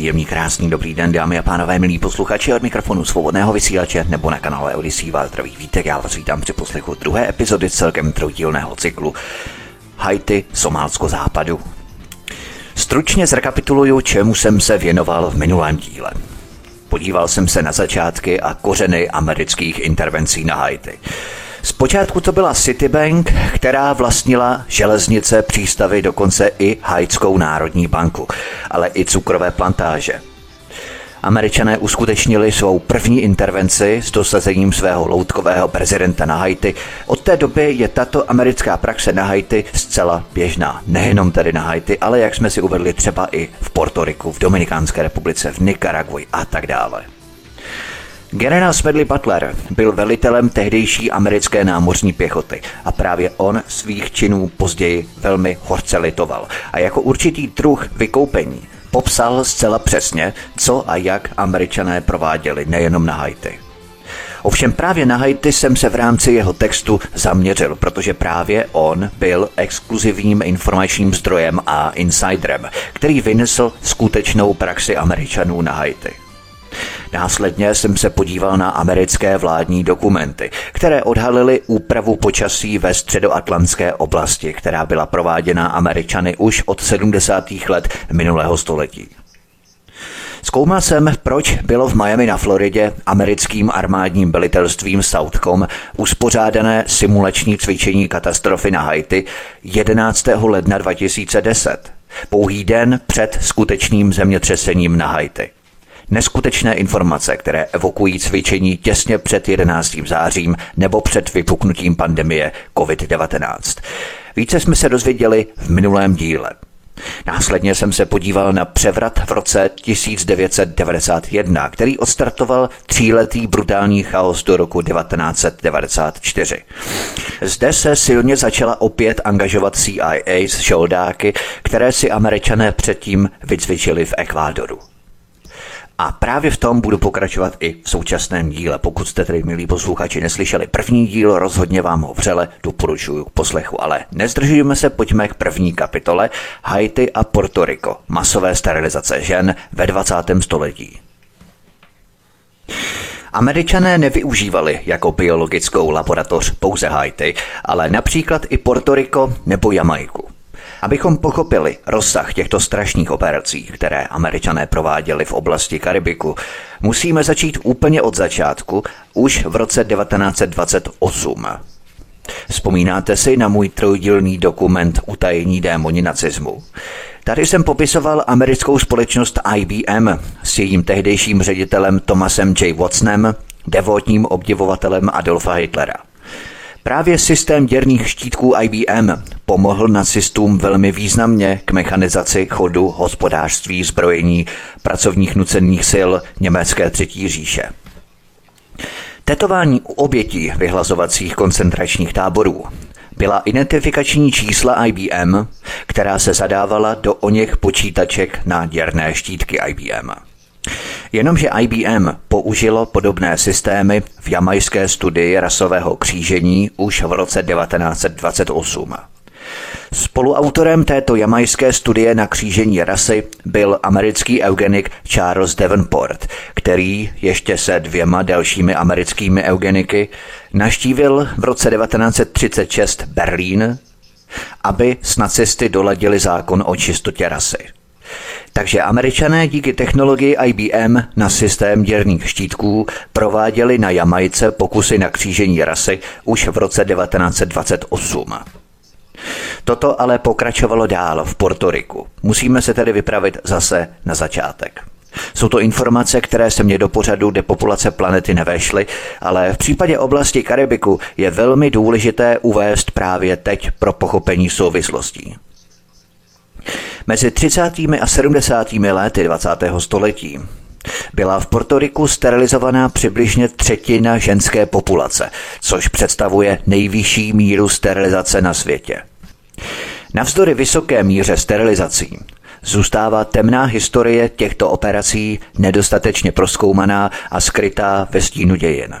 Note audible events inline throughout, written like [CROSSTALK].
Příjemný, krásný, dobrý den, dámy a pánové, milí posluchači od mikrofonu svobodného vysílače nebo na kanále Odyssey Valtrový vítek. Já vás vítám při poslechu druhé epizody celkem trojdílného cyklu Haiti, Somálsko západu. Stručně zrekapituluju, čemu jsem se věnoval v minulém díle. Podíval jsem se na začátky a kořeny amerických intervencí na Haiti. Zpočátku to byla Citibank, která vlastnila železnice, přístavy, dokonce i Haitskou národní banku, ale i cukrové plantáže. Američané uskutečnili svou první intervenci s dosazením svého loutkového prezidenta na Haiti. Od té doby je tato americká praxe na Haiti zcela běžná. Nejenom tedy na Haiti, ale jak jsme si uvedli třeba i v Portoriku, v Dominikánské republice, v Nikaraguji a tak dále. Generál Smedley Butler byl velitelem tehdejší americké námořní pěchoty a právě on svých činů později velmi horce litoval a jako určitý druh vykoupení popsal zcela přesně, co a jak američané prováděli nejenom na Haiti. Ovšem právě na Haiti jsem se v rámci jeho textu zaměřil, protože právě on byl exkluzivním informačním zdrojem a insiderem, který vynesl skutečnou praxi Američanů na Haiti. Následně jsem se podíval na americké vládní dokumenty, které odhalily úpravu počasí ve středoatlantské oblasti, která byla prováděna Američany už od 70. let minulého století. Zkoumal jsem, proč bylo v Miami na Floridě americkým armádním velitelstvím Southcom uspořádané simulační cvičení katastrofy na Haiti 11. ledna 2010, pouhý den před skutečným zemětřesením na Haiti. Neskutečné informace, které evokují cvičení těsně před 11. zářím nebo před vypuknutím pandemie COVID-19. Více jsme se dozvěděli v minulém díle. Následně jsem se podíval na převrat v roce 1991, který odstartoval tříletý brutální chaos do roku 1994. Zde se silně začala opět angažovat CIA s šoldáky, které si američané předtím vycvičili v Ekvádoru. A právě v tom budu pokračovat i v současném díle. Pokud jste tedy, milí posluchači, neslyšeli první díl, rozhodně vám ho vřele doporučuju k poslechu. Ale nezdržujeme se, pojďme k první kapitole Haiti a Porto Rico. Masové sterilizace žen ve 20. století. Američané nevyužívali jako biologickou laboratoř pouze Haiti, ale například i Porto Rico nebo Jamajku. Abychom pochopili rozsah těchto strašných operací, které američané prováděli v oblasti Karibiku, musíme začít úplně od začátku, už v roce 1928. Vzpomínáte si na můj trojdílný dokument Utajení démoni nacismu? Tady jsem popisoval americkou společnost IBM s jejím tehdejším ředitelem Thomasem J. Watsonem, devotním obdivovatelem Adolfa Hitlera. Právě systém děrných štítků IBM pomohl nacistům velmi významně k mechanizaci chodu hospodářství, zbrojení, pracovních nucených sil německé třetí říše. Tetování u obětí vyhlazovacích koncentračních táborů byla identifikační čísla IBM, která se zadávala do o něch počítaček na děrné štítky IBM. Jenomže IBM použilo podobné systémy v jamajské studii rasového křížení už v roce 1928. Spoluautorem této jamajské studie na křížení rasy byl americký eugenik Charles Davenport, který ještě se dvěma dalšími americkými eugeniky naštívil v roce 1936 Berlín, aby s nacisty doladili zákon o čistotě rasy. Takže američané díky technologii IBM na systém děrných štítků prováděli na Jamajce pokusy na křížení rasy už v roce 1928. Toto ale pokračovalo dál v Portoriku. Musíme se tedy vypravit zase na začátek. Jsou to informace, které se mě do pořadu depopulace planety nevešly, ale v případě oblasti Karibiku je velmi důležité uvést právě teď pro pochopení souvislostí. Mezi 30. a 70. lety 20. století byla v Portoriku sterilizovaná přibližně třetina ženské populace, což představuje nejvyšší míru sterilizace na světě. Navzdory vysoké míře sterilizací zůstává temná historie těchto operací nedostatečně proskoumaná a skrytá ve stínu dějin.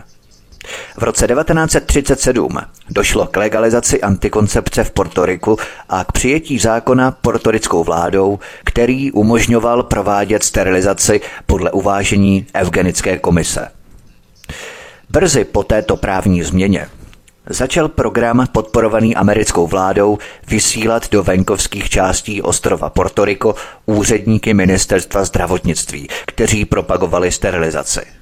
V roce 1937 došlo k legalizaci antikoncepce v Portoriku a k přijetí zákona portorickou vládou, který umožňoval provádět sterilizaci podle uvážení Eugenické komise. Brzy po této právní změně začal program podporovaný americkou vládou vysílat do venkovských částí ostrova Portoriko úředníky ministerstva zdravotnictví, kteří propagovali sterilizaci.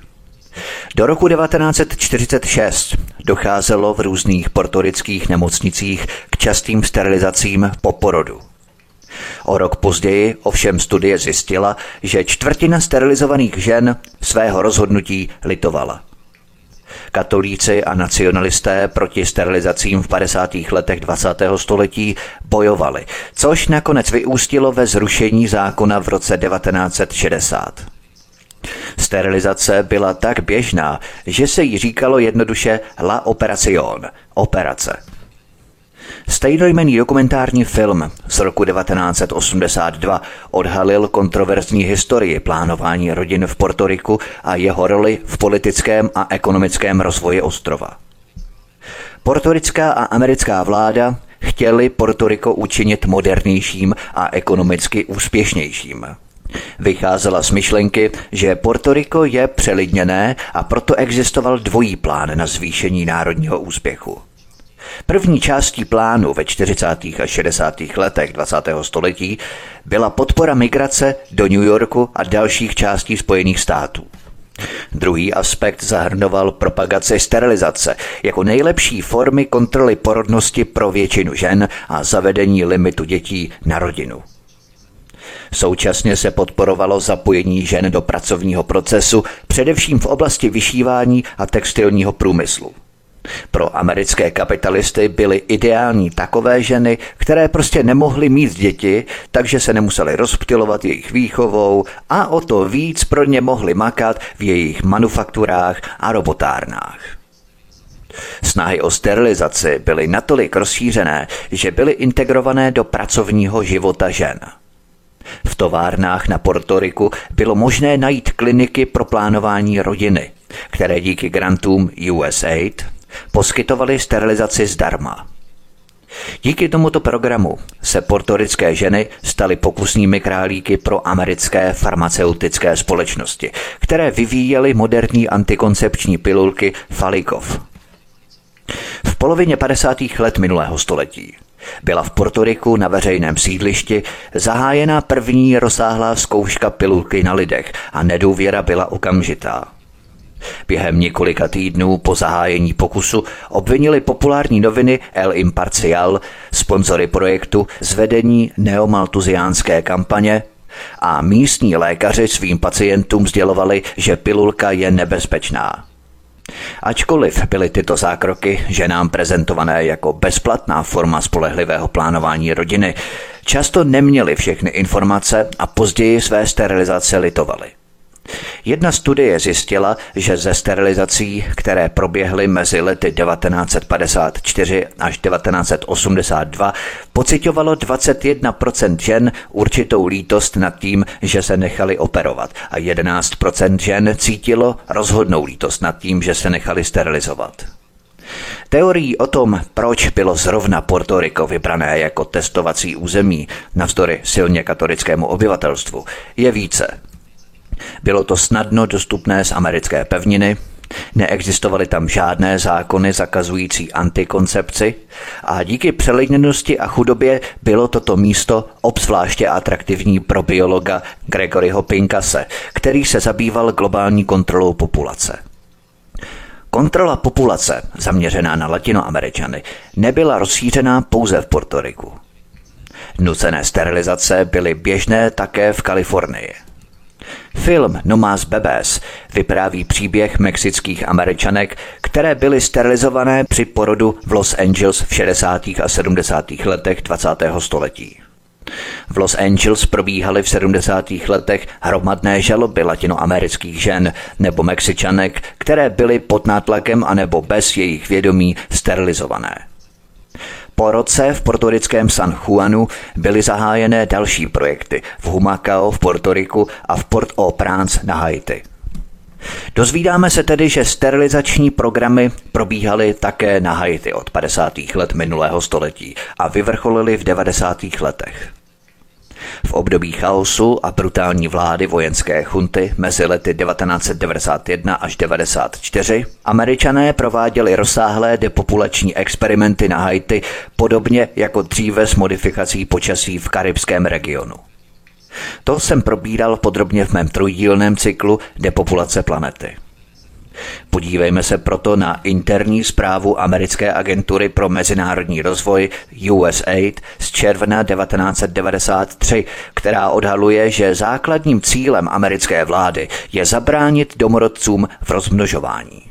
Do roku 1946 docházelo v různých portorických nemocnicích k častým sterilizacím po porodu. O rok později ovšem studie zjistila, že čtvrtina sterilizovaných žen svého rozhodnutí litovala. Katolíci a nacionalisté proti sterilizacím v 50. letech 20. století bojovali, což nakonec vyústilo ve zrušení zákona v roce 1960. Sterilizace byla tak běžná, že se jí říkalo jednoduše La Operacion, operace. Stejnojmený dokumentární film z roku 1982 odhalil kontroverzní historii plánování rodin v Portoriku a jeho roli v politickém a ekonomickém rozvoji ostrova. Portorická a americká vláda chtěli Portoriko učinit modernějším a ekonomicky úspěšnějším. Vycházela z myšlenky, že Portoriko je přelidněné a proto existoval dvojí plán na zvýšení národního úspěchu. První částí plánu ve 40. a 60. letech 20. století byla podpora migrace do New Yorku a dalších částí Spojených států. Druhý aspekt zahrnoval propagaci sterilizace jako nejlepší formy kontroly porodnosti pro většinu žen a zavedení limitu dětí na rodinu. Současně se podporovalo zapojení žen do pracovního procesu, především v oblasti vyšívání a textilního průmyslu. Pro americké kapitalisty byly ideální takové ženy, které prostě nemohly mít děti, takže se nemuseli rozptilovat jejich výchovou a o to víc pro ně mohly makat v jejich manufakturách a robotárnách. Snahy o sterilizaci byly natolik rozšířené, že byly integrované do pracovního života žen. V továrnách na Portoriku bylo možné najít kliniky pro plánování rodiny, které díky grantům USAID poskytovali sterilizaci zdarma. Díky tomuto programu se portorické ženy staly pokusnými králíky pro americké farmaceutické společnosti, které vyvíjely moderní antikoncepční pilulky Falikov. V polovině 50. let minulého století byla v Portoriku na veřejném sídlišti zahájena první rozsáhlá zkouška pilulky na lidech a nedůvěra byla okamžitá. Během několika týdnů po zahájení pokusu obvinili populární noviny El Imparcial, sponzory projektu, zvedení neomaltuziánské kampaně a místní lékaři svým pacientům sdělovali, že pilulka je nebezpečná. Ačkoliv byly tyto zákroky ženám prezentované jako bezplatná forma spolehlivého plánování rodiny, často neměli všechny informace a později své sterilizace litovali. Jedna studie zjistila, že ze sterilizací, které proběhly mezi lety 1954 až 1982, pocitovalo 21% žen určitou lítost nad tím, že se nechali operovat a 11% žen cítilo rozhodnou lítost nad tím, že se nechali sterilizovat. Teorií o tom, proč bylo zrovna Porto Rico vybrané jako testovací území navzdory silně katolickému obyvatelstvu, je více. Bylo to snadno dostupné z americké pevniny, Neexistovaly tam žádné zákony zakazující antikoncepci a díky přelidněnosti a chudobě bylo toto místo obzvláště atraktivní pro biologa Gregoryho Pinkase, který se zabýval globální kontrolou populace. Kontrola populace, zaměřená na latinoameričany, nebyla rozšířená pouze v Portoriku. Nucené sterilizace byly běžné také v Kalifornii. Film Nomás Bebes vypráví příběh mexických američanek, které byly sterilizované při porodu v Los Angeles v 60. a 70. letech 20. století. V Los Angeles probíhaly v 70. letech hromadné žaloby latinoamerických žen nebo mexičanek, které byly pod nátlakem anebo bez jejich vědomí sterilizované. Po roce v portorickém San Juanu byly zahájené další projekty v Humacao v Portoriku a v Port-au-Prince na Haiti. Dozvídáme se tedy, že sterilizační programy probíhaly také na Haiti od 50. let minulého století a vyvrcholily v 90. letech. V období chaosu a brutální vlády vojenské chunty mezi lety 1991 až 1994 američané prováděli rozsáhlé depopulační experimenty na Haiti podobně jako dříve s modifikací počasí v karibském regionu. To jsem probíral podrobně v mém trojdílném cyklu Depopulace planety. Podívejme se proto na interní zprávu americké agentury pro mezinárodní rozvoj USAID z června 1993, která odhaluje, že základním cílem americké vlády je zabránit domorodcům v rozmnožování.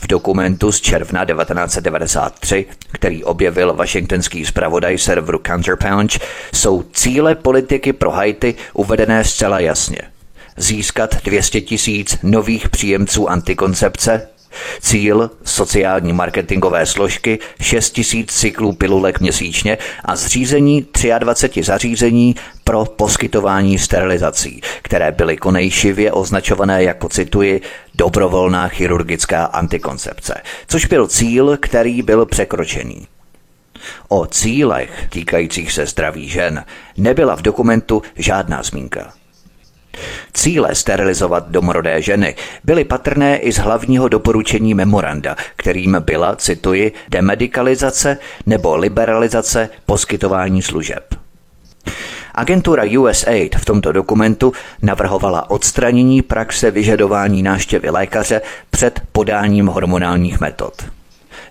V dokumentu z června 1993, který objevil washingtonský zpravodaj serveru Counterpunch, jsou cíle politiky pro Haiti uvedené zcela jasně – získat 200 tisíc nových příjemců antikoncepce, Cíl sociální marketingové složky 6 tisíc cyklů pilulek měsíčně a zřízení 23 zařízení pro poskytování sterilizací, které byly konejšivě označované jako, cituji, dobrovolná chirurgická antikoncepce, což byl cíl, který byl překročený. O cílech týkajících se zdraví žen nebyla v dokumentu žádná zmínka. Cíle sterilizovat domorodé ženy byly patrné i z hlavního doporučení memoranda, kterým byla, cituji, demedikalizace nebo liberalizace poskytování služeb. Agentura USAID v tomto dokumentu navrhovala odstranění praxe vyžadování náštěvy lékaře před podáním hormonálních metod.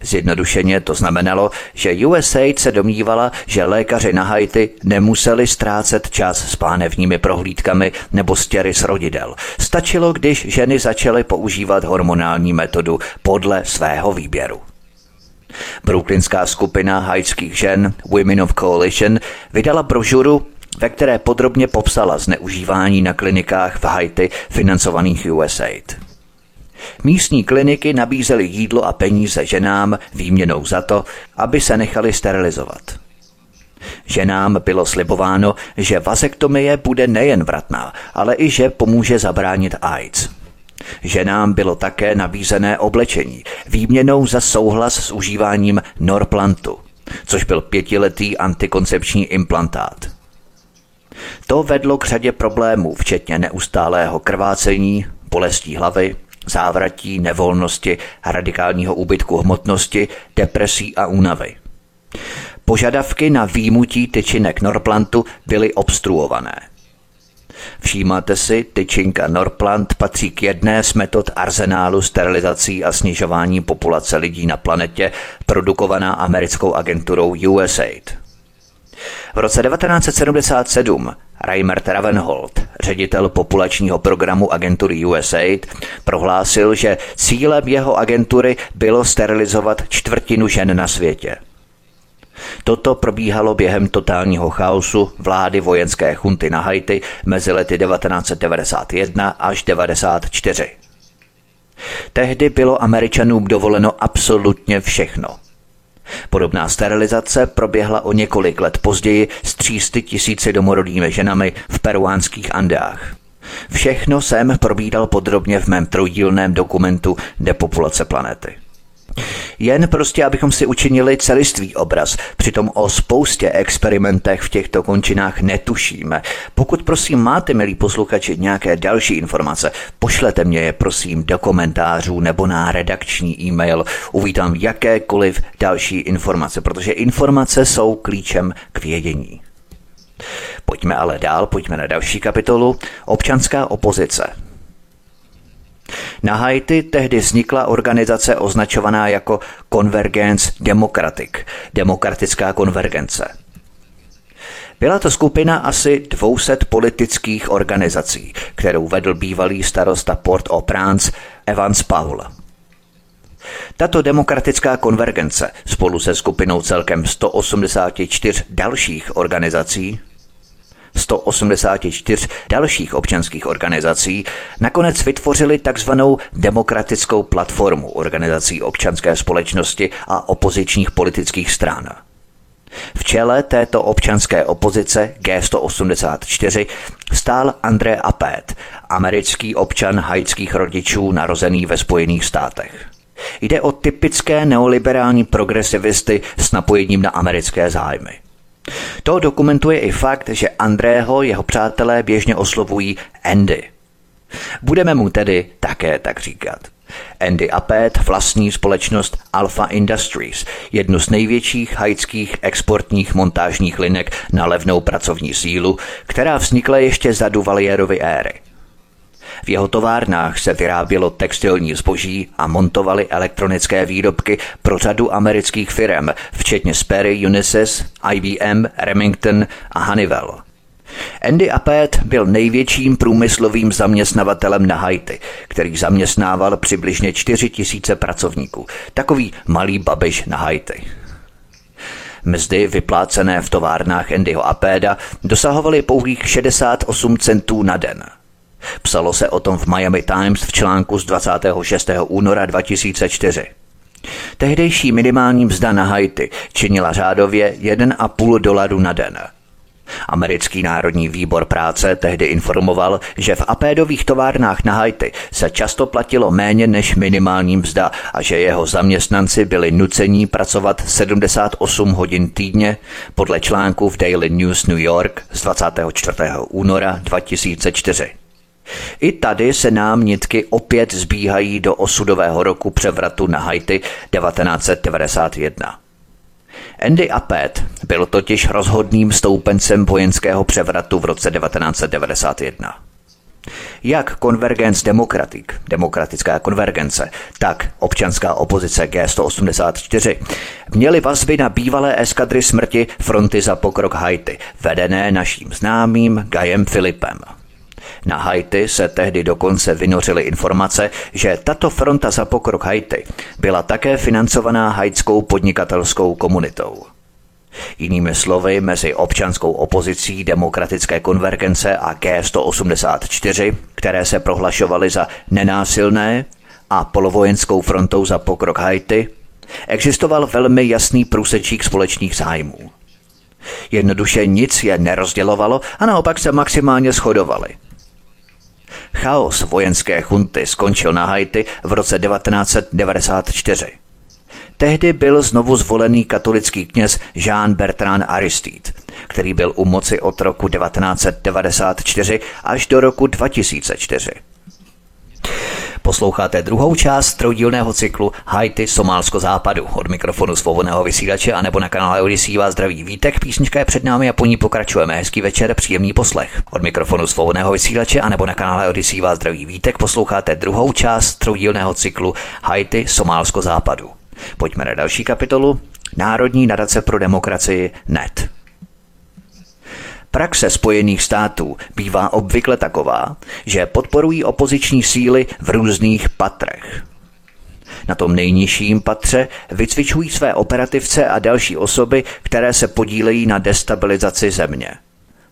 Zjednodušeně to znamenalo, že USAID se domnívala, že lékaři na Haiti nemuseli ztrácet čas s pánevními prohlídkami nebo stěry s rodidel. Stačilo, když ženy začaly používat hormonální metodu podle svého výběru. Brooklynská skupina haitských žen Women of Coalition vydala brožuru ve které podrobně popsala zneužívání na klinikách v Haiti financovaných USAID. Místní kliniky nabízely jídlo a peníze ženám výměnou za to, aby se nechali sterilizovat. Ženám bylo slibováno, že vazektomie bude nejen vratná, ale i že pomůže zabránit AIDS. Ženám bylo také nabízené oblečení, výměnou za souhlas s užíváním Norplantu, což byl pětiletý antikoncepční implantát. To vedlo k řadě problémů, včetně neustálého krvácení, bolestí hlavy, závratí, nevolnosti, radikálního úbytku hmotnosti, depresí a únavy. Požadavky na výjimutí tyčinek Norplantu byly obstruované. Všímáte si, tyčinka Norplant patří k jedné z metod arzenálu sterilizací a snižování populace lidí na planetě, produkovaná americkou agenturou USAID. V roce 1977 Reimert Ravenhold, ředitel populačního programu agentury USAID, prohlásil, že cílem jeho agentury bylo sterilizovat čtvrtinu žen na světě. Toto probíhalo během totálního chaosu vlády vojenské chunty na Haiti mezi lety 1991 až 1994. Tehdy bylo Američanům dovoleno absolutně všechno – Podobná sterilizace proběhla o několik let později s 300 tisíci domorodými ženami v peruánských Andách. Všechno jsem probídal podrobně v mém trojdílném dokumentu Depopulace planety. Jen prostě, abychom si učinili celistvý obraz. Přitom o spoustě experimentech v těchto končinách netušíme. Pokud prosím máte, milí posluchači, nějaké další informace, pošlete mě je prosím do komentářů nebo na redakční e-mail. Uvítám jakékoliv další informace, protože informace jsou klíčem k vědění. Pojďme ale dál, pojďme na další kapitolu. Občanská opozice. Na Haiti tehdy vznikla organizace označovaná jako Convergence Democratic, demokratická konvergence. Byla to skupina asi 200 politických organizací, kterou vedl bývalý starosta Port-au-Prince Evans Paul. Tato demokratická konvergence spolu se skupinou celkem 184 dalších organizací 184 dalších občanských organizací nakonec vytvořili takzvanou demokratickou platformu organizací občanské společnosti a opozičních politických stran – V čele této občanské opozice G184 stál André Apet, americký občan haitských rodičů narozený ve Spojených státech. Jde o typické neoliberální progresivisty s napojením na americké zájmy. To dokumentuje i fakt, že Andrého jeho přátelé běžně oslovují Andy. Budeme mu tedy také tak říkat. Andy Apet vlastní společnost Alpha Industries, jednu z největších haitských exportních montážních linek na levnou pracovní sílu, která vznikla ještě za Duvalierovy éry. V jeho továrnách se vyrábělo textilní zboží a montovali elektronické výrobky pro řadu amerických firm, včetně Sperry Unisys, IBM, Remington a Honeywell. Andy Apet byl největším průmyslovým zaměstnavatelem na Haiti, který zaměstnával přibližně 4 tisíce pracovníků. Takový malý babiš na Haiti. Mzdy vyplácené v továrnách Andyho Apéda dosahovaly pouhých 68 centů na den. Psalo se o tom v Miami Times v článku z 26. února 2004. Tehdejší minimální mzda na Haiti činila řádově 1,5 dolaru na den – Americký národní výbor práce tehdy informoval, že v apédových továrnách na Haiti se často platilo méně než minimální mzda a že jeho zaměstnanci byli nucení pracovat 78 hodin týdně podle článku v Daily News New York z 24. února 2004. I tady se nám nitky opět zbíhají do osudového roku převratu na Haiti 1991. Andy Apet byl totiž rozhodným stoupencem vojenského převratu v roce 1991. Jak Convergence Democratic, demokratická konvergence, tak občanská opozice G184 měli vazby na bývalé eskadry smrti fronty za pokrok Haiti, vedené naším známým Gajem Filipem. Na Haiti se tehdy dokonce vynořily informace, že tato fronta za pokrok Haiti byla také financovaná haitskou podnikatelskou komunitou. Jinými slovy, mezi občanskou opozicí demokratické konvergence a G184, které se prohlašovaly za nenásilné, a polovojenskou frontou za pokrok Haiti, existoval velmi jasný průsečík společných zájmů. Jednoduše nic je nerozdělovalo a naopak se maximálně shodovali – Chaos vojenské chunty skončil na Haiti v roce 1994. Tehdy byl znovu zvolený katolický kněz Jean Bertrand Aristide, který byl u moci od roku 1994 až do roku 2004. Posloucháte druhou část troudílného cyklu Haiti Somálsko západu. Od mikrofonu svobodného vysílače a nebo na kanále Odisí vás zdraví vítek. Písnička je před námi a po ní pokračujeme. Hezký večer, příjemný poslech. Od mikrofonu svobodného vysílače a nebo na kanále Odisí vás zdraví vítek. Posloucháte druhou část troudílného cyklu Haiti Somálsko západu. Pojďme na další kapitolu. Národní nadace pro demokracii NET. Praxe Spojených států bývá obvykle taková, že podporují opoziční síly v různých patrech. Na tom nejnižším patře vycvičují své operativce a další osoby, které se podílejí na destabilizaci země.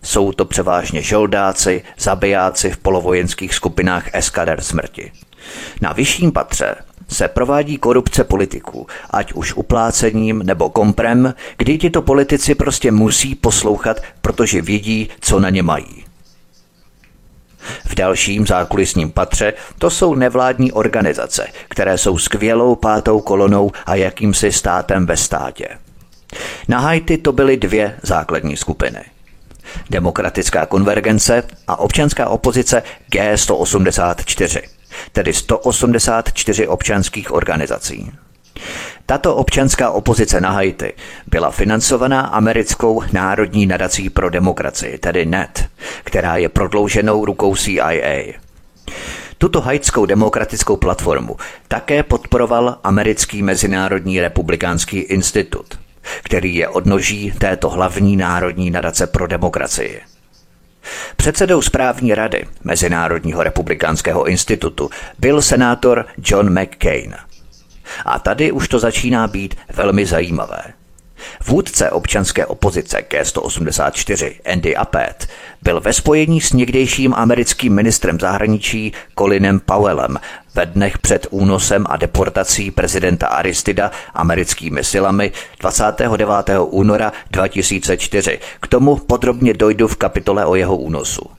Jsou to převážně žoldáci, zabijáci v polovojenských skupinách eskader smrti. Na vyšším patře se provádí korupce politiků, ať už uplácením nebo komprem, kdy tito politici prostě musí poslouchat, protože vědí, co na ně mají. V dalším zákulisním patře to jsou nevládní organizace, které jsou skvělou pátou kolonou a jakýmsi státem ve státě. Na Haiti to byly dvě základní skupiny. Demokratická konvergence a občanská opozice G184 tedy 184 občanských organizací. Tato občanská opozice na Haiti byla financovaná americkou národní nadací pro demokracii, tedy NET, která je prodlouženou rukou CIA. Tuto haitskou demokratickou platformu také podporoval americký Mezinárodní republikánský institut, který je odnoží této hlavní národní nadace pro demokracii. Předsedou správní rady Mezinárodního republikánského institutu byl senátor John McCain. A tady už to začíná být velmi zajímavé. Vůdce občanské opozice G184 Andy Appet byl ve spojení s někdejším americkým ministrem zahraničí Colinem Powellem ve dnech před únosem a deportací prezidenta Aristida americkými silami 29. února 2004. K tomu podrobně dojdu v kapitole o jeho únosu.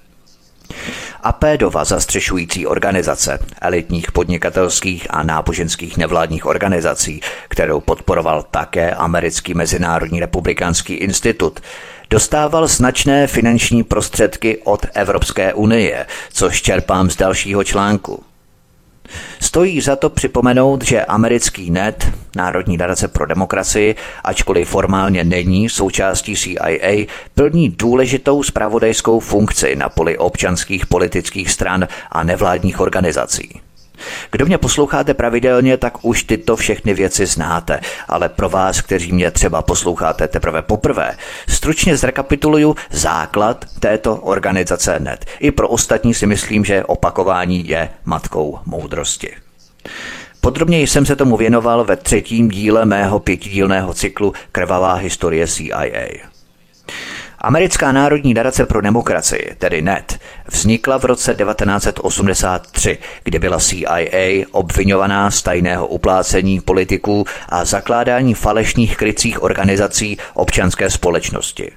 Apédova zastřešující organizace elitních podnikatelských a náboženských nevládních organizací, kterou podporoval také americký Mezinárodní republikánský institut, dostával značné finanční prostředky od Evropské unie, což čerpám z dalšího článku. Stojí za to připomenout, že americký NET, Národní nadace pro demokracii, ačkoliv formálně není součástí CIA, plní důležitou spravodajskou funkci na poli občanských politických stran a nevládních organizací. Kdo mě posloucháte pravidelně, tak už tyto všechny věci znáte, ale pro vás, kteří mě třeba posloucháte teprve poprvé, stručně zrekapituluju základ této organizace NET. I pro ostatní si myslím, že opakování je matkou moudrosti. Podrobněji jsem se tomu věnoval ve třetím díle mého pětidílného cyklu Krvavá historie CIA. Americká národní nadace pro demokracii, tedy NET, vznikla v roce 1983, kdy byla CIA obvinovaná z tajného uplácení politiků a zakládání falešných krycích organizací občanské společnosti.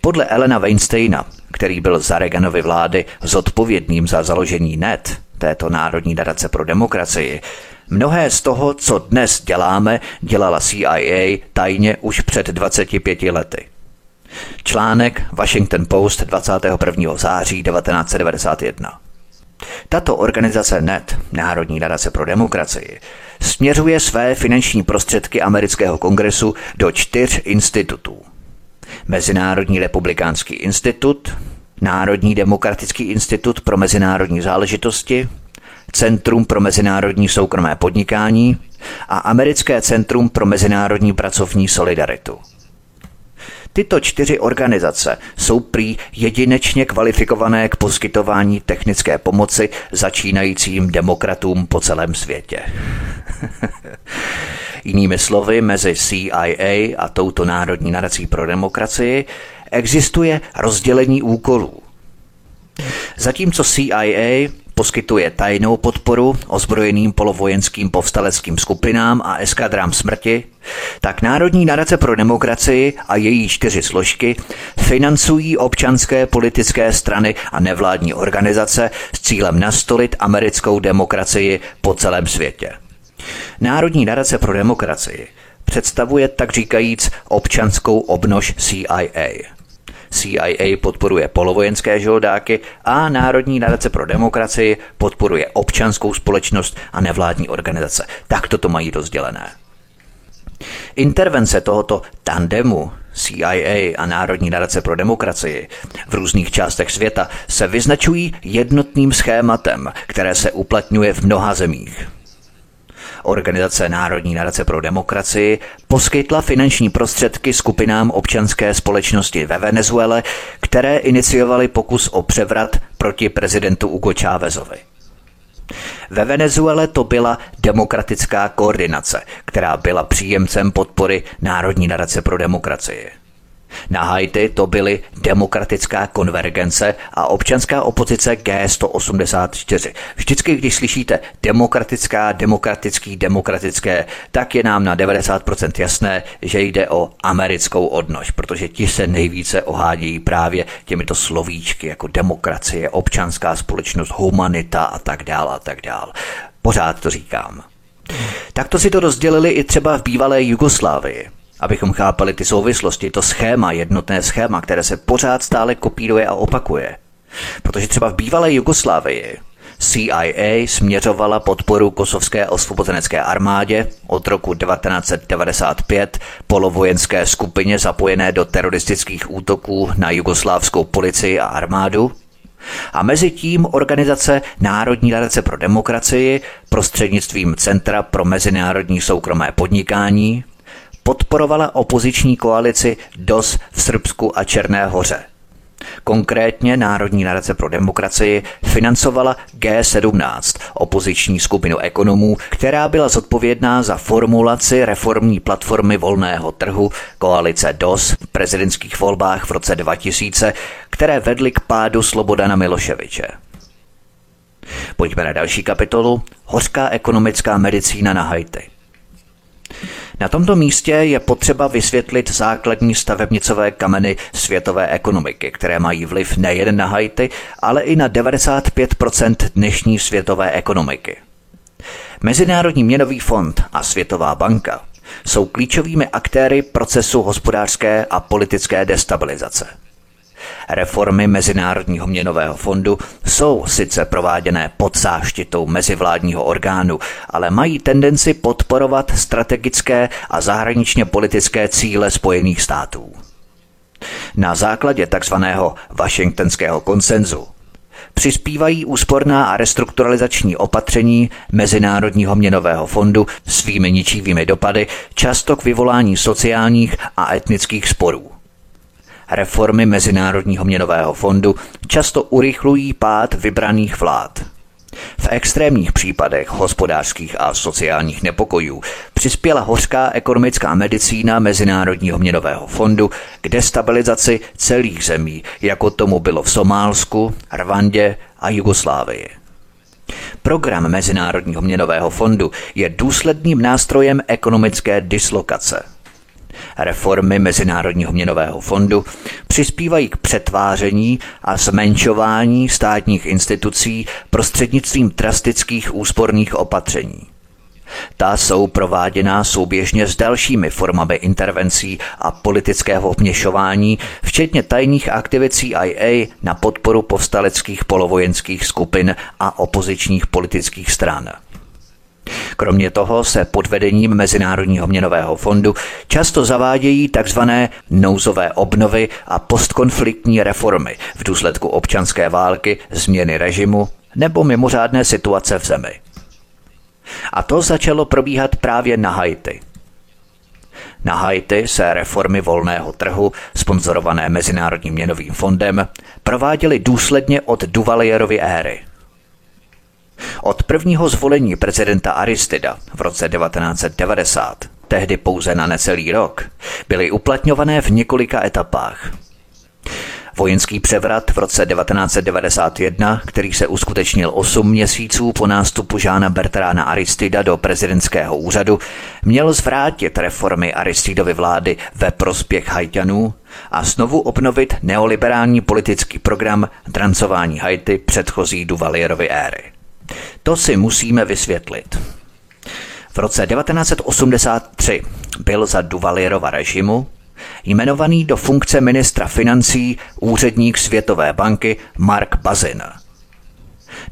Podle Elena Weinsteina, který byl za Reaganovy vlády zodpovědným za založení NET, této Národní nadace pro demokracii, Mnohé z toho, co dnes děláme, dělala CIA tajně už před 25 lety. Článek Washington Post 21. září 1991. Tato organizace NET, Národní nadace pro demokracii, směřuje své finanční prostředky amerického kongresu do čtyř institutů. Mezinárodní republikánský institut, Národní demokratický institut pro mezinárodní záležitosti, Centrum pro mezinárodní soukromé podnikání a Americké centrum pro mezinárodní pracovní solidaritu. Tyto čtyři organizace jsou prý jedinečně kvalifikované k poskytování technické pomoci začínajícím demokratům po celém světě. [LAUGHS] Jinými slovy, mezi CIA a touto Národní nadací pro demokracii existuje rozdělení úkolů. Zatímco CIA poskytuje tajnou podporu ozbrojeným polovojenským povstaleckým skupinám a eskadrám smrti, tak Národní nadace pro demokracii a její čtyři složky financují občanské politické strany a nevládní organizace s cílem nastolit americkou demokracii po celém světě. Národní nadace pro demokracii představuje tak říkajíc občanskou obnož CIA. CIA podporuje polovojenské žoldáky a Národní nadace pro demokracii podporuje občanskou společnost a nevládní organizace. Tak to mají rozdělené. Intervence tohoto tandemu CIA a Národní nadace pro demokracii v různých částech světa se vyznačují jednotným schématem, které se uplatňuje v mnoha zemích. Organizace Národní nadace pro demokracii poskytla finanční prostředky skupinám občanské společnosti ve Venezuele, které iniciovaly pokus o převrat proti prezidentu Hugo Chávezovi. Ve Venezuele to byla demokratická koordinace, která byla příjemcem podpory Národní nadace pro demokracii. Na Haiti to byly demokratická konvergence a občanská opozice G184. Vždycky, když slyšíte demokratická, demokratický, demokratické, tak je nám na 90% jasné, že jde o americkou odnož, protože ti se nejvíce ohádějí právě těmito slovíčky jako demokracie, občanská společnost, humanita a tak dál a tak dál. Pořád to říkám. Takto si to rozdělili i třeba v bývalé Jugoslávii abychom chápali ty souvislosti, to schéma, jednotné schéma, které se pořád stále kopíruje a opakuje. Protože třeba v bývalé Jugoslávii CIA směřovala podporu kosovské osvobozenecké armádě od roku 1995 polovojenské skupině zapojené do teroristických útoků na jugoslávskou policii a armádu a mezi tím organizace Národní nadace pro demokracii prostřednictvím Centra pro mezinárodní soukromé podnikání podporovala opoziční koalici DOS v Srbsku a Černé hoře. Konkrétně Národní nadace pro demokracii financovala G17, opoziční skupinu ekonomů, která byla zodpovědná za formulaci reformní platformy volného trhu koalice DOS v prezidentských volbách v roce 2000, které vedly k pádu Slobodana Miloševiče. Pojďme na další kapitolu. Hořká ekonomická medicína na Haiti. Na tomto místě je potřeba vysvětlit základní stavebnicové kameny světové ekonomiky, které mají vliv nejen na Haiti, ale i na 95% dnešní světové ekonomiky. Mezinárodní měnový fond a Světová banka jsou klíčovými aktéry procesu hospodářské a politické destabilizace. Reformy Mezinárodního měnového fondu jsou sice prováděné pod záštitou mezivládního orgánu, ale mají tendenci podporovat strategické a zahraničně politické cíle Spojených států. Na základě tzv. Washingtonského konsenzu přispívají úsporná a restrukturalizační opatření Mezinárodního měnového fondu svými ničivými dopady často k vyvolání sociálních a etnických sporů. Reformy Mezinárodního měnového fondu často urychlují pád vybraných vlád. V extrémních případech hospodářských a sociálních nepokojů přispěla hořká ekonomická medicína Mezinárodního měnového fondu k destabilizaci celých zemí, jako tomu bylo v Somálsku, Rwandě a Jugoslávii. Program Mezinárodního měnového fondu je důsledným nástrojem ekonomické dislokace – Reformy Mezinárodního měnového fondu přispívají k přetváření a zmenšování státních institucí prostřednictvím drastických úsporných opatření. Ta jsou prováděná souběžně s dalšími formami intervencí a politického vměšování, včetně tajných aktivit CIA na podporu povstaleckých polovojenských skupin a opozičních politických stran. Kromě toho se pod vedením Mezinárodního měnového fondu často zavádějí tzv. nouzové obnovy a postkonfliktní reformy v důsledku občanské války, změny režimu nebo mimořádné situace v zemi. A to začalo probíhat právě na Haiti. Na Haiti se reformy volného trhu, sponzorované Mezinárodním měnovým fondem, prováděly důsledně od Duvalierovy éry – od prvního zvolení prezidenta Aristida v roce 1990, tehdy pouze na necelý rok, byly uplatňované v několika etapách. Vojenský převrat v roce 1991, který se uskutečnil 8 měsíců po nástupu Žána Bertrána Aristida do prezidentského úřadu, měl zvrátit reformy Aristidovy vlády ve prospěch Haitianů a znovu obnovit neoliberální politický program drancování Haiti předchozí Duvalierovy éry. To si musíme vysvětlit. V roce 1983 byl za Duvalierova režimu jmenovaný do funkce ministra financí úředník Světové banky Mark Bazin.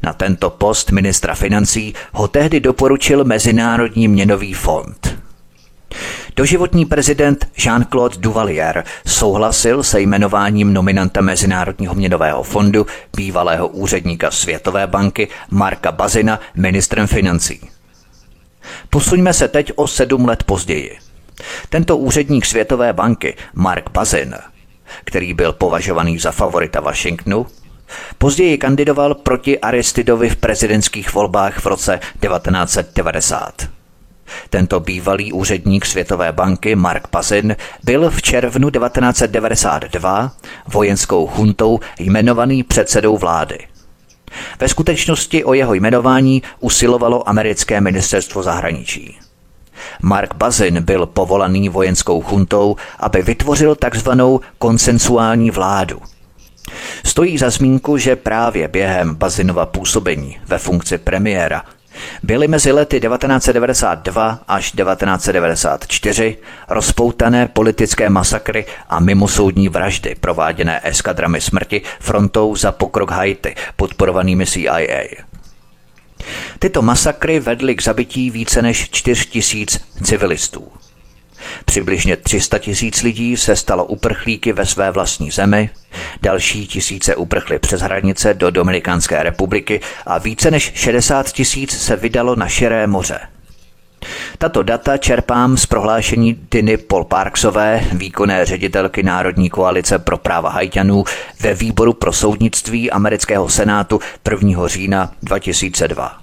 Na tento post ministra financí ho tehdy doporučil Mezinárodní měnový fond. Doživotní prezident Jean-Claude Duvalier souhlasil se jmenováním nominanta Mezinárodního měnového fondu, bývalého úředníka Světové banky Marka Bazina ministrem financí. Posuňme se teď o sedm let později. Tento úředník Světové banky, Mark Bazin, který byl považovaný za favorita Washingtonu, později kandidoval proti Aristidovi v prezidentských volbách v roce 1990. Tento bývalý úředník Světové banky Mark Pazin byl v červnu 1992 vojenskou chuntou jmenovaný předsedou vlády. Ve skutečnosti o jeho jmenování usilovalo americké ministerstvo zahraničí. Mark Bazin byl povolaný vojenskou chuntou, aby vytvořil takzvanou konsensuální vládu. Stojí za zmínku, že právě během Bazinova působení ve funkci premiéra byly mezi lety 1992 až 1994 rozpoutané politické masakry a mimosoudní vraždy prováděné eskadrami smrti frontou za pokrok Haiti, podporovanými CIA. Tyto masakry vedly k zabití více než 4 tisíc civilistů. Přibližně 300 tisíc lidí se stalo uprchlíky ve své vlastní zemi, další tisíce uprchly přes hranice do Dominikánské republiky a více než 60 tisíc se vydalo na Širé moře. Tato data čerpám z prohlášení Diny Paul Parksové, výkonné ředitelky Národní koalice pro práva hajťanů ve výboru pro soudnictví amerického senátu 1. října 2002.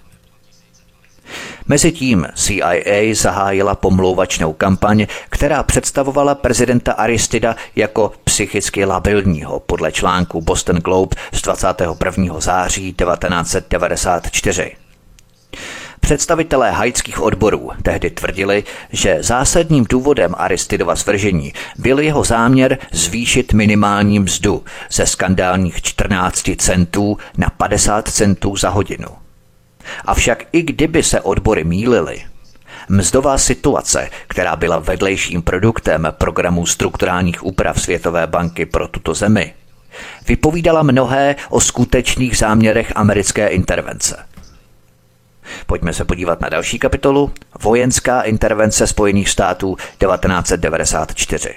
Mezitím CIA zahájila pomlouvačnou kampaň, která představovala prezidenta Aristida jako psychicky labilního podle článku Boston Globe z 21. září 1994. Představitelé haitských odborů tehdy tvrdili, že zásadním důvodem Aristidova svržení byl jeho záměr zvýšit minimální mzdu ze skandálních 14 centů na 50 centů za hodinu. Avšak i kdyby se odbory mílily, Mzdová situace, která byla vedlejším produktem programu strukturálních úprav Světové banky pro tuto zemi, vypovídala mnohé o skutečných záměrech americké intervence. Pojďme se podívat na další kapitolu. Vojenská intervence Spojených států 1994.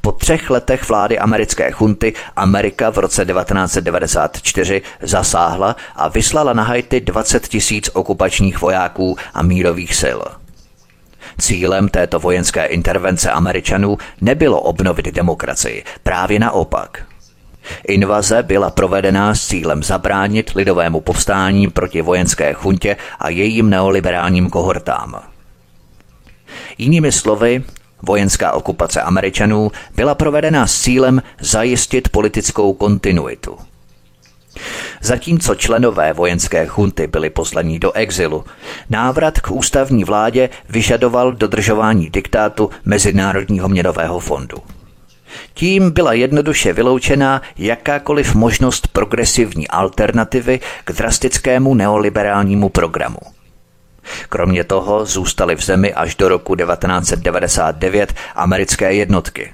Po třech letech vlády americké chunty Amerika v roce 1994 zasáhla a vyslala na Haiti 20 tisíc okupačních vojáků a mírových sil. Cílem této vojenské intervence Američanů nebylo obnovit demokracii, právě naopak. Invaze byla provedena s cílem zabránit lidovému povstání proti vojenské chuntě a jejím neoliberálním kohortám. Jinými slovy, Vojenská okupace Američanů byla provedena s cílem zajistit politickou kontinuitu. Zatímco členové vojenské chunty byli poslaní do exilu, návrat k ústavní vládě vyžadoval dodržování diktátu Mezinárodního měnového fondu. Tím byla jednoduše vyloučena jakákoliv možnost progresivní alternativy k drastickému neoliberálnímu programu. Kromě toho zůstaly v zemi až do roku 1999 americké jednotky.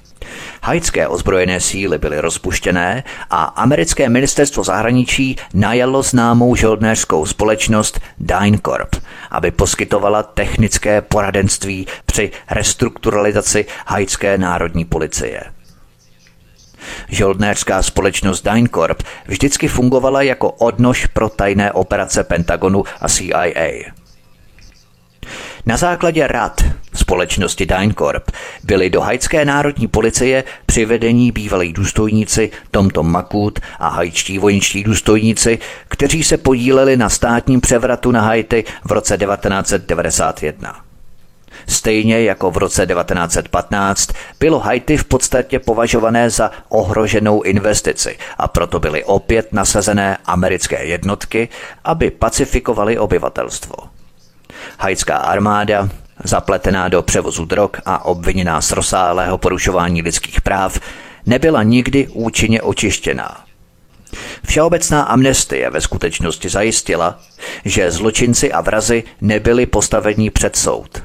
Haitské ozbrojené síly byly rozpuštěné a americké ministerstvo zahraničí najalo známou žoldnéřskou společnost DynCorp, aby poskytovala technické poradenství při restrukturalizaci haitské národní policie. Žoldnéřská společnost DynCorp vždycky fungovala jako odnož pro tajné operace Pentagonu a CIA. Na základě rad společnosti DynCorp byli do haitské národní policie přivedení bývalí důstojníci Tomto Makut a haitští vojenští důstojníci, kteří se podíleli na státním převratu na Haiti v roce 1991. Stejně jako v roce 1915 bylo Haiti v podstatě považované za ohroženou investici a proto byly opět nasazené americké jednotky, aby pacifikovali obyvatelstvo. Haitská armáda, zapletená do převozu drog a obviněná z rozsáhlého porušování lidských práv, nebyla nikdy účinně očištěná. Všeobecná amnestie ve skutečnosti zajistila, že zločinci a vrazy nebyli postaveni před soud.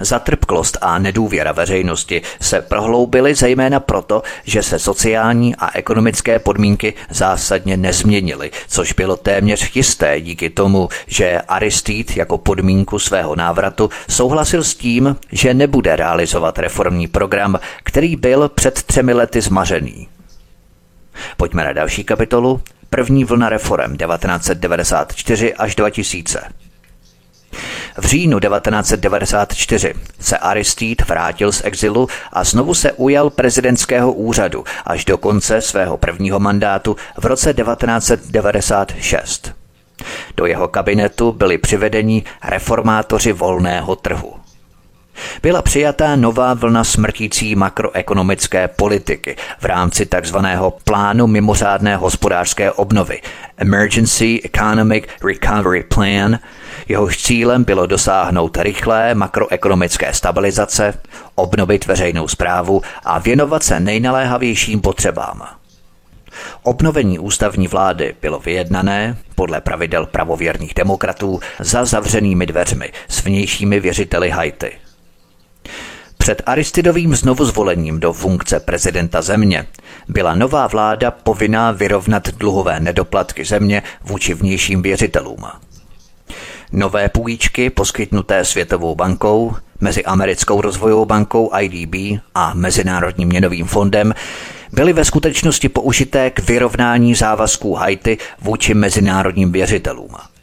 Zatrpklost a nedůvěra veřejnosti se prohloubily zejména proto, že se sociální a ekonomické podmínky zásadně nezměnily, což bylo téměř jisté díky tomu, že Aristide jako podmínku svého návratu souhlasil s tím, že nebude realizovat reformní program, který byl před třemi lety zmařený. Pojďme na další kapitolu. První vlna reform 1994 až 2000. V říjnu 1994 se Aristide vrátil z exilu a znovu se ujal prezidentského úřadu až do konce svého prvního mandátu v roce 1996. Do jeho kabinetu byli přivedeni reformátoři volného trhu. Byla přijatá nová vlna smrtící makroekonomické politiky v rámci tzv. plánu mimořádné hospodářské obnovy Emergency Economic Recovery Plan, Jehož cílem bylo dosáhnout rychlé makroekonomické stabilizace, obnovit veřejnou zprávu a věnovat se nejnaléhavějším potřebám. Obnovení ústavní vlády bylo vyjednané, podle pravidel pravověrných demokratů, za zavřenými dveřmi s vnějšími věřiteli Haiti. Před Aristidovým znovuzvolením do funkce prezidenta země byla nová vláda povinná vyrovnat dluhové nedoplatky země vůči vnějším věřitelům. Nové půjčky poskytnuté Světovou bankou, mezi Americkou rozvojovou bankou IDB a Mezinárodním měnovým fondem byly ve skutečnosti použité k vyrovnání závazků Haiti vůči mezinárodním věřitelům.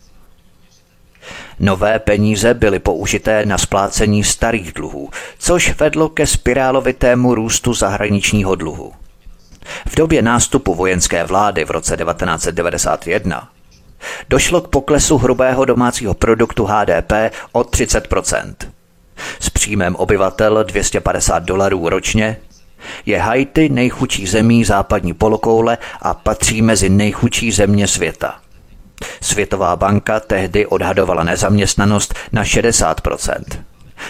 Nové peníze byly použité na splácení starých dluhů, což vedlo ke spirálovitému růstu zahraničního dluhu. V době nástupu vojenské vlády v roce 1991 došlo k poklesu hrubého domácího produktu HDP o 30% S příjmem obyvatel 250 dolarů ročně je Haiti nejchudší zemí západní polokoule a patří mezi nejchudší země světa. Světová banka tehdy odhadovala nezaměstnanost na 60%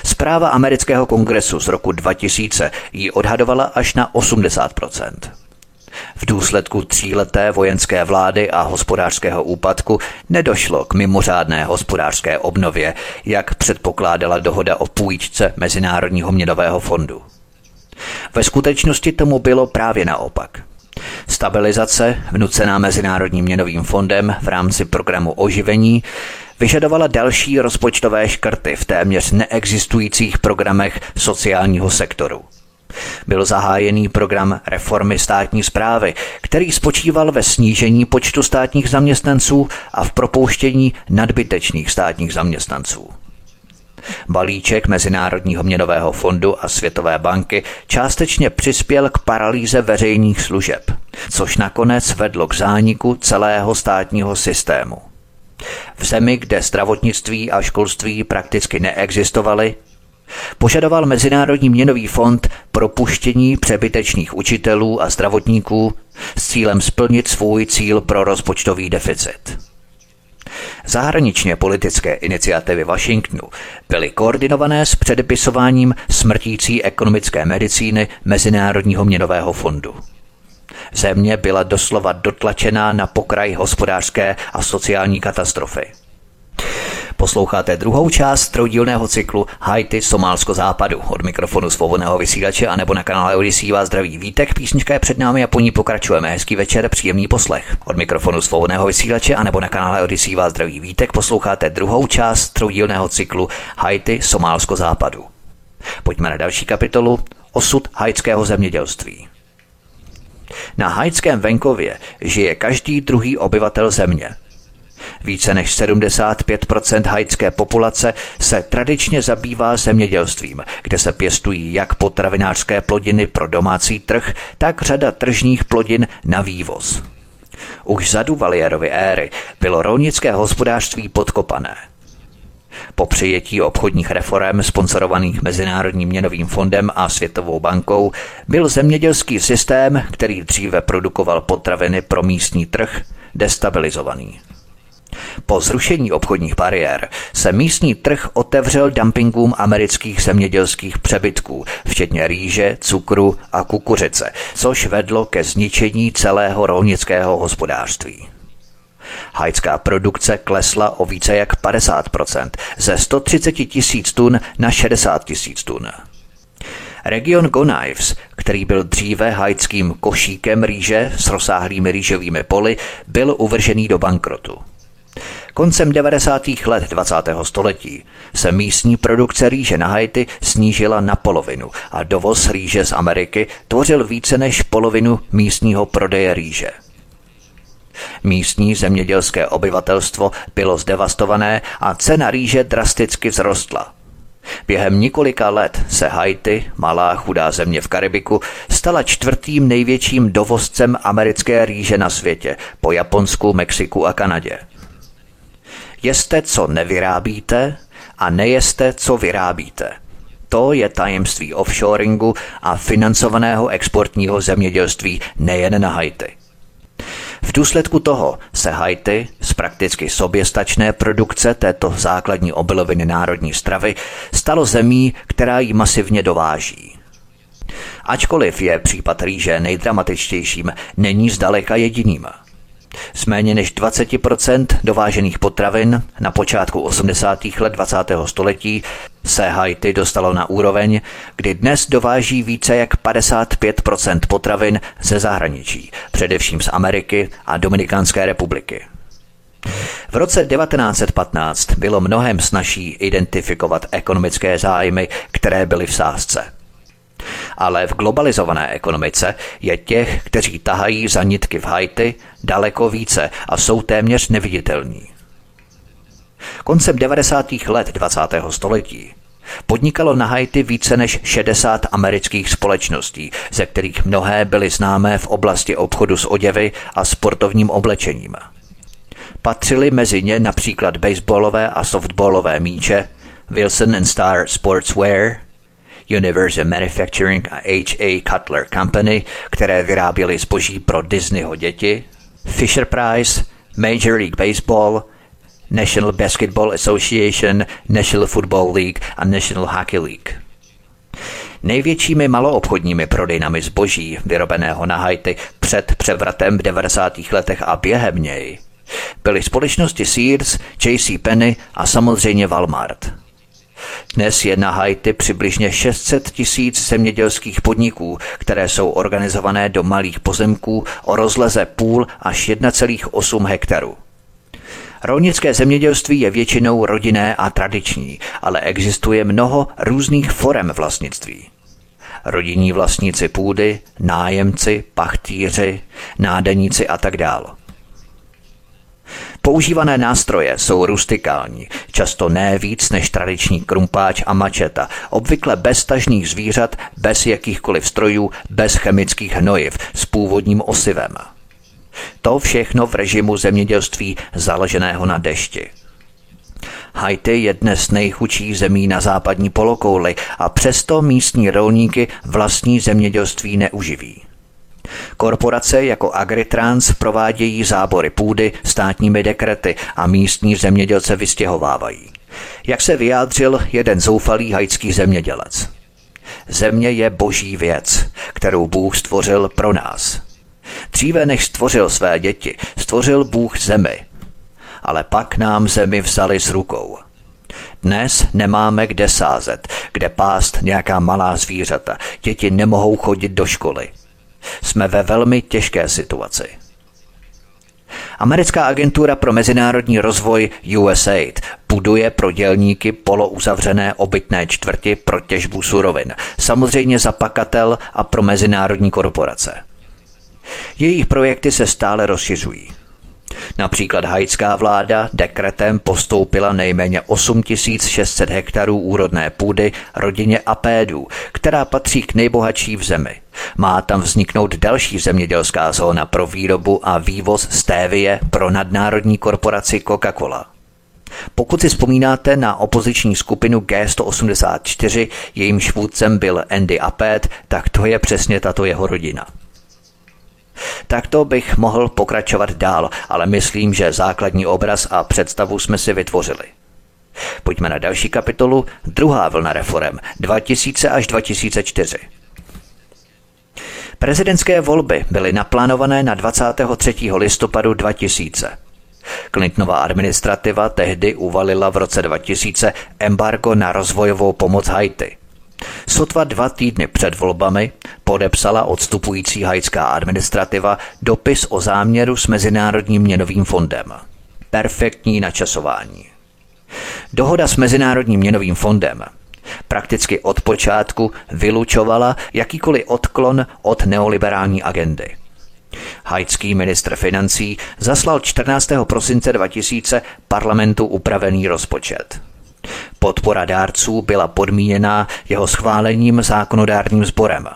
Zpráva amerického kongresu z roku 2000 ji odhadovala až na 80% v důsledku tříleté vojenské vlády a hospodářského úpadku nedošlo k mimořádné hospodářské obnově, jak předpokládala dohoda o půjčce Mezinárodního měnového fondu. Ve skutečnosti tomu bylo právě naopak. Stabilizace, vnucená Mezinárodním měnovým fondem v rámci programu oživení, vyžadovala další rozpočtové škrty v téměř neexistujících programech sociálního sektoru. Byl zahájený program reformy státní zprávy, který spočíval ve snížení počtu státních zaměstnanců a v propouštění nadbytečných státních zaměstnanců. Balíček Mezinárodního měnového fondu a Světové banky částečně přispěl k paralýze veřejných služeb, což nakonec vedlo k zániku celého státního systému. V zemi, kde zdravotnictví a školství prakticky neexistovaly, požadoval Mezinárodní měnový fond propuštění přebytečných učitelů a zdravotníků s cílem splnit svůj cíl pro rozpočtový deficit. Zahraničně politické iniciativy Washingtonu byly koordinované s předepisováním smrtící ekonomické medicíny Mezinárodního měnového fondu. Země byla doslova dotlačená na pokraj hospodářské a sociální katastrofy. Posloucháte druhou část troudílného cyklu Haiti Somálsko západu. Od mikrofonu svobodného vysílače a nebo na kanále Odisí vás zdraví vítek. Písnička je před námi a po ní pokračujeme. Hezký večer, příjemný poslech. Od mikrofonu svobodného vysílače a nebo na kanále Odisí vás zdraví vítek. Posloucháte druhou část troudílného cyklu Haiti Somálsko západu. Pojďme na další kapitolu Osud haitského zemědělství. Na haitském venkově žije každý druhý obyvatel země – více než 75% haitské populace se tradičně zabývá zemědělstvím, kde se pěstují jak potravinářské plodiny pro domácí trh, tak řada tržních plodin na vývoz. Už za Duvalierovy éry bylo rolnické hospodářství podkopané. Po přijetí obchodních reform sponsorovaných Mezinárodním měnovým fondem a Světovou bankou byl zemědělský systém, který dříve produkoval potraviny pro místní trh, destabilizovaný. Po zrušení obchodních bariér se místní trh otevřel dumpingům amerických zemědělských přebytků, včetně rýže, cukru a kukuřice, což vedlo ke zničení celého rolnického hospodářství. Hajská produkce klesla o více jak 50%, ze 130 tisíc tun na 60 tisíc tun. Region Gonaives, který byl dříve hajckým košíkem rýže s rozsáhlými rýžovými poli, byl uvržený do bankrotu. Koncem 90. let 20. století se místní produkce rýže na Haiti snížila na polovinu a dovoz rýže z Ameriky tvořil více než polovinu místního prodeje rýže. Místní zemědělské obyvatelstvo bylo zdevastované a cena rýže drasticky vzrostla. Během několika let se Haiti, malá chudá země v Karibiku, stala čtvrtým největším dovozcem americké rýže na světě po Japonsku, Mexiku a Kanadě. Jeste, co nevyrábíte a nejeste, co vyrábíte. To je tajemství offshoringu a financovaného exportního zemědělství nejen na Haiti. V důsledku toho se Haiti z prakticky soběstačné produkce této základní obiloviny národní stravy stalo zemí, která ji masivně dováží. Ačkoliv je případ rýže nejdramatičtějším, není zdaleka jediným – z méně než 20% dovážených potravin na počátku 80. let 20. století se Haiti dostalo na úroveň, kdy dnes dováží více jak 55% potravin ze zahraničí, především z Ameriky a Dominikánské republiky. V roce 1915 bylo mnohem snažší identifikovat ekonomické zájmy, které byly v sázce. Ale v globalizované ekonomice je těch, kteří tahají za nitky v Haiti, daleko více a jsou téměř neviditelní. Koncem 90. let 20. století podnikalo na Haiti více než 60 amerických společností, ze kterých mnohé byly známé v oblasti obchodu s oděvy a sportovním oblečením. Patřily mezi ně například baseballové a softballové míče, Wilson and Star Sportswear, Universal Manufacturing a H.A. Cutler Company, které vyráběly zboží pro Disneyho děti, Fisher Price, Major League Baseball, National Basketball Association, National Football League a National Hockey League. Největšími maloobchodními prodejnami zboží vyrobeného na Haiti před převratem v 90. letech a během něj byly společnosti Sears, J.C. Penney a samozřejmě Walmart. Dnes je na Haiti přibližně 600 tisíc zemědělských podniků, které jsou organizované do malých pozemků o rozleze půl až 1,8 hektaru. Rolnické zemědělství je většinou rodinné a tradiční, ale existuje mnoho různých forem vlastnictví. Rodinní vlastníci půdy, nájemci, pachtýři, nádeníci a tak dále. Používané nástroje jsou rustikální, často ne víc než tradiční krumpáč a mačeta, obvykle bez tažných zvířat, bez jakýchkoliv strojů, bez chemických hnojiv, s původním osivem. To všechno v režimu zemědělství založeného na dešti. Haiti je dnes nejchudší zemí na západní polokouli a přesto místní rolníky vlastní zemědělství neuživí. Korporace jako Agritrans provádějí zábory půdy státními dekrety a místní zemědělce vystěhovávají. Jak se vyjádřil jeden zoufalý haitský zemědělec. Země je boží věc, kterou Bůh stvořil pro nás. Dříve než stvořil své děti, stvořil Bůh zemi. Ale pak nám zemi vzali z rukou. Dnes nemáme kde sázet, kde pást nějaká malá zvířata. Děti nemohou chodit do školy. Jsme ve velmi těžké situaci. Americká agentura pro mezinárodní rozvoj USAID buduje pro dělníky polouzavřené obytné čtvrti pro těžbu surovin, samozřejmě za pakatel a pro mezinárodní korporace. Jejich projekty se stále rozšiřují. Například haitská vláda dekretem postoupila nejméně 8600 hektarů úrodné půdy rodině Apédů, která patří k nejbohatší v zemi. Má tam vzniknout další zemědělská zóna pro výrobu a vývoz stévie pro nadnárodní korporaci Coca-Cola. Pokud si vzpomínáte na opoziční skupinu G184, jejímž vůdcem byl Andy Apet, tak to je přesně tato jeho rodina. Takto bych mohl pokračovat dál, ale myslím, že základní obraz a představu jsme si vytvořili. Pojďme na další kapitolu, druhá vlna reform 2000 až 2004. Prezidentské volby byly naplánované na 23. listopadu 2000. Clintonova administrativa tehdy uvalila v roce 2000 embargo na rozvojovou pomoc Haiti. Sotva dva týdny před volbami podepsala odstupující haitská administrativa dopis o záměru s Mezinárodním měnovým fondem. Perfektní načasování. Dohoda s Mezinárodním měnovým fondem prakticky od počátku vylučovala jakýkoliv odklon od neoliberální agendy. Haitský ministr financí zaslal 14. prosince 2000 parlamentu upravený rozpočet. Podpora dárců byla podmíněna jeho schválením zákonodárním sborem.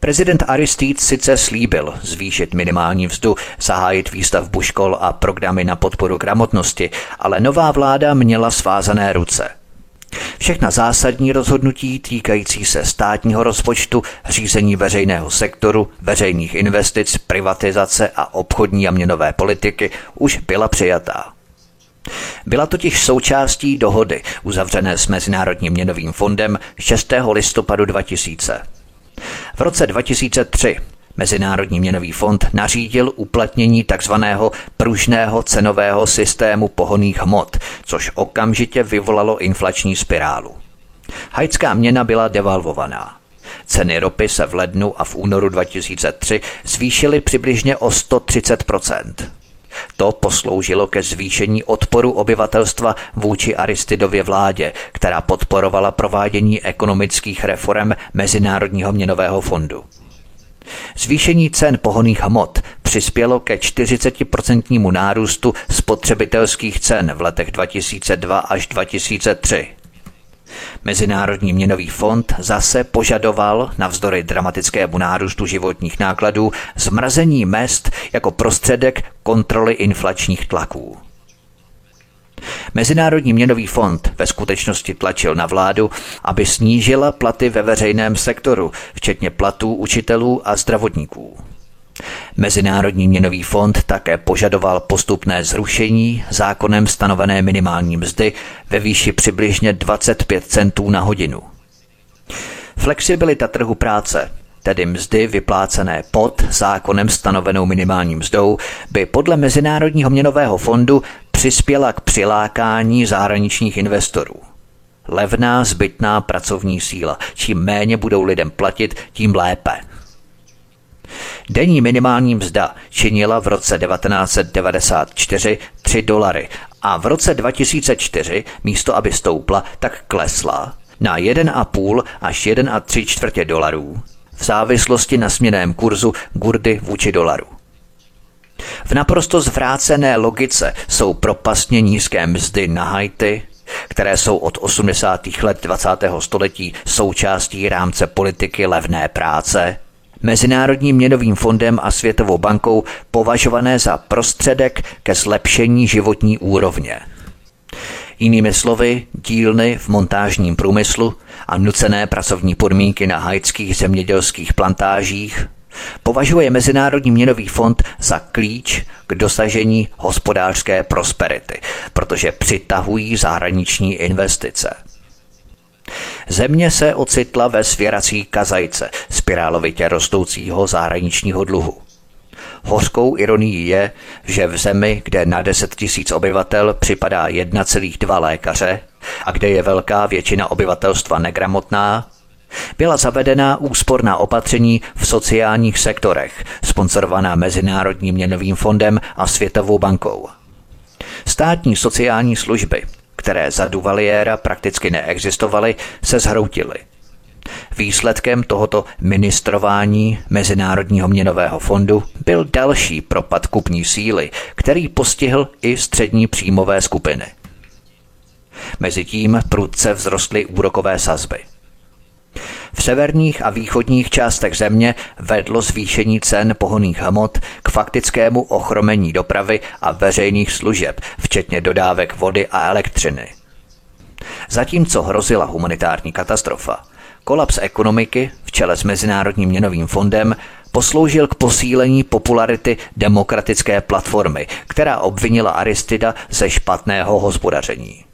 Prezident Aristide sice slíbil zvýšit minimální vzdu, zahájit výstavbu škol a programy na podporu gramotnosti, ale nová vláda měla svázané ruce. Všechna zásadní rozhodnutí týkající se státního rozpočtu, řízení veřejného sektoru, veřejných investic, privatizace a obchodní a měnové politiky už byla přijatá. Byla totiž součástí dohody uzavřené s Mezinárodním měnovým fondem 6. listopadu 2000. V roce 2003 Mezinárodní měnový fond nařídil uplatnění tzv. pružného cenového systému pohoných hmot, což okamžitě vyvolalo inflační spirálu. Haitská měna byla devalvovaná. Ceny ropy se v lednu a v únoru 2003 zvýšily přibližně o 130 to posloužilo ke zvýšení odporu obyvatelstva vůči Aristidově vládě, která podporovala provádění ekonomických reform Mezinárodního měnového fondu. Zvýšení cen pohoných hmot přispělo ke 40% nárůstu spotřebitelských cen v letech 2002 až 2003. Mezinárodní měnový fond zase požadoval, navzdory dramatickému nárůstu životních nákladů, zmrazení mest jako prostředek kontroly inflačních tlaků. Mezinárodní měnový fond ve skutečnosti tlačil na vládu, aby snížila platy ve veřejném sektoru, včetně platů učitelů a zdravotníků. Mezinárodní měnový fond také požadoval postupné zrušení zákonem stanovené minimální mzdy ve výši přibližně 25 centů na hodinu. Flexibilita trhu práce, tedy mzdy vyplácené pod zákonem stanovenou minimální mzdou, by podle Mezinárodního měnového fondu přispěla k přilákání zahraničních investorů. Levná zbytná pracovní síla. Čím méně budou lidem platit, tím lépe. Denní minimální mzda činila v roce 1994 3 dolary a v roce 2004 místo aby stoupla, tak klesla na 1,5 až 1,3 čtvrtě dolarů v závislosti na směném kurzu gurdy vůči dolaru. V naprosto zvrácené logice jsou propastně nízké mzdy na Haiti, které jsou od 80. let 20. století součástí rámce politiky levné práce, Mezinárodním měnovým fondem a Světovou bankou považované za prostředek ke zlepšení životní úrovně. Jinými slovy, dílny v montážním průmyslu a nucené pracovní podmínky na haitských zemědělských plantážích považuje Mezinárodní měnový fond za klíč k dosažení hospodářské prosperity, protože přitahují zahraniční investice. Země se ocitla ve svěrací kazajce spirálovitě rostoucího zahraničního dluhu. Hořkou ironií je, že v zemi, kde na 10 tisíc obyvatel připadá 1,2 lékaře a kde je velká většina obyvatelstva negramotná, byla zavedena úsporná opatření v sociálních sektorech, sponsorovaná Mezinárodním měnovým fondem a Světovou bankou. Státní sociální služby které za Duvaliera prakticky neexistovaly, se zhroutily. Výsledkem tohoto ministrování Mezinárodního měnového fondu byl další propad kupní síly, který postihl i střední příjmové skupiny. Mezitím prudce vzrostly úrokové sazby – v severních a východních částech země vedlo zvýšení cen pohoných hmot k faktickému ochromení dopravy a veřejných služeb, včetně dodávek vody a elektřiny. Zatímco hrozila humanitární katastrofa, kolaps ekonomiky v čele s Mezinárodním měnovým fondem posloužil k posílení popularity demokratické platformy, která obvinila Aristida ze špatného hospodaření.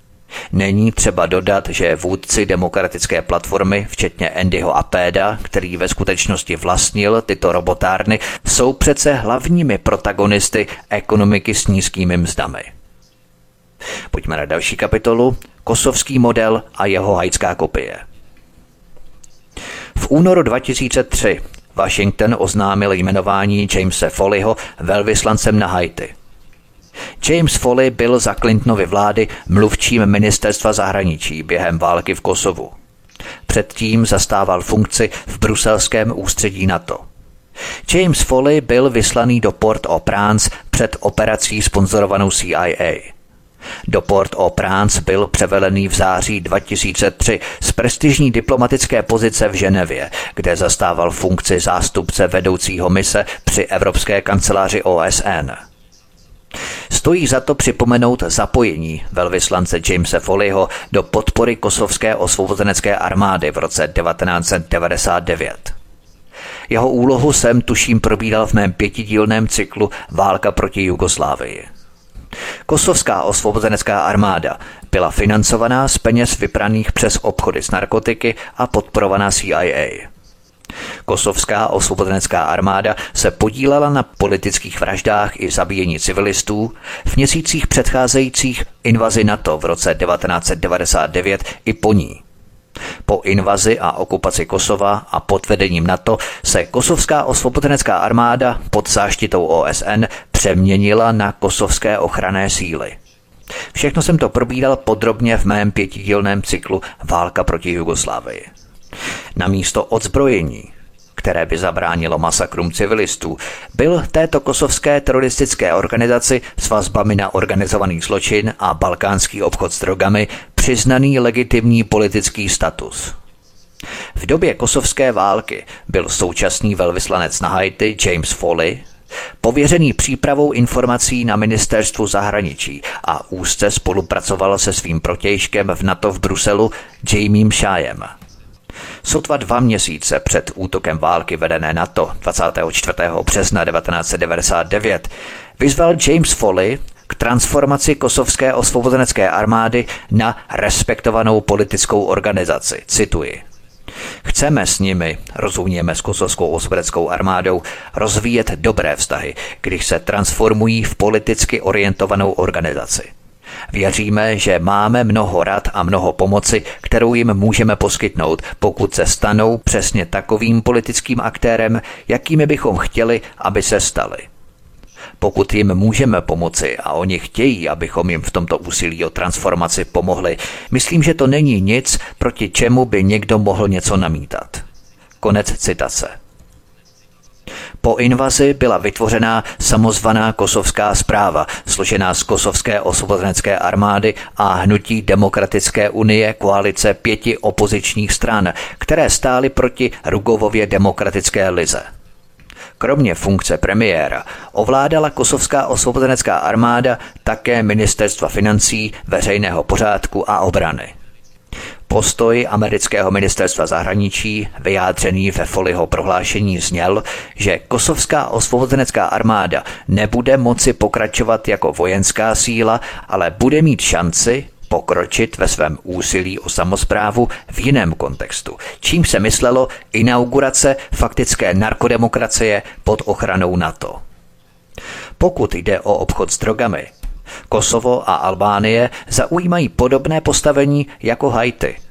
Není třeba dodat, že vůdci demokratické platformy, včetně Andyho Apéda, který ve skutečnosti vlastnil tyto robotárny, jsou přece hlavními protagonisty ekonomiky s nízkými mzdami. Pojďme na další kapitolu. Kosovský model a jeho hajská kopie. V únoru 2003 Washington oznámil jmenování Jamese Foleyho velvyslancem na Haiti – James Foley byl za Clintonovy vlády mluvčím ministerstva zahraničí během války v Kosovu. Předtím zastával funkci v bruselském ústředí NATO. James Foley byl vyslaný do Port-au-Prince před operací sponzorovanou CIA. Do Port-au-Prince byl převelený v září 2003 z prestižní diplomatické pozice v Ženevě, kde zastával funkci zástupce vedoucího mise při Evropské kanceláři OSN. Stojí za to připomenout zapojení velvyslance Jamesa Foleyho do podpory kosovské osvobozenecké armády v roce 1999. Jeho úlohu jsem tuším probíral v mém pětidílném cyklu Válka proti Jugoslávii. Kosovská osvobozenecká armáda byla financovaná z peněz vypraných přes obchody s narkotiky a podporovaná CIA. Kosovská osvobozenecká armáda se podílela na politických vraždách i zabíjení civilistů v měsících předcházejících invazi NATO v roce 1999 i po ní. Po invazi a okupaci Kosova a pod vedením NATO se kosovská osvobozenecká armáda pod záštitou OSN přeměnila na kosovské ochranné síly. Všechno jsem to probídal podrobně v mém pětidílném cyklu Válka proti Jugoslávii. Na místo odzbrojení, které by zabránilo masakrům civilistů, byl této kosovské teroristické organizaci s vazbami na organizovaný zločin a balkánský obchod s drogami přiznaný legitimní politický status. V době kosovské války byl současný velvyslanec na Haiti James Foley pověřený přípravou informací na ministerstvu zahraničí a úzce spolupracoval se svým protějškem v NATO v Bruselu Jamiem Shájem. Sotva dva měsíce před útokem války vedené NATO 24. března 1999 vyzval James Foley k transformaci kosovské osvobozenecké armády na respektovanou politickou organizaci. Cituji. Chceme s nimi, rozumíme s kosovskou osvědeckou armádou, rozvíjet dobré vztahy, když se transformují v politicky orientovanou organizaci. Věříme, že máme mnoho rad a mnoho pomoci, kterou jim můžeme poskytnout, pokud se stanou přesně takovým politickým aktérem, jakými bychom chtěli, aby se stali. Pokud jim můžeme pomoci a oni chtějí, abychom jim v tomto úsilí o transformaci pomohli, myslím, že to není nic, proti čemu by někdo mohl něco namítat. Konec citace. Po invazi byla vytvořena samozvaná kosovská zpráva, složená z kosovské osvobozenecké armády a hnutí Demokratické unie koalice pěti opozičních stran, které stály proti Rugovově demokratické lize. Kromě funkce premiéra ovládala kosovská osvobozenecká armáda také ministerstva financí, veřejného pořádku a obrany. Postoj amerického ministerstva zahraničí, vyjádřený ve Foliho prohlášení, zněl, že kosovská osvobozenecká armáda nebude moci pokračovat jako vojenská síla, ale bude mít šanci pokročit ve svém úsilí o samozprávu v jiném kontextu, čím se myslelo inaugurace faktické narkodemokracie pod ochranou NATO. Pokud jde o obchod s drogami, Kosovo a Albánie zaujímají podobné postavení jako Haiti.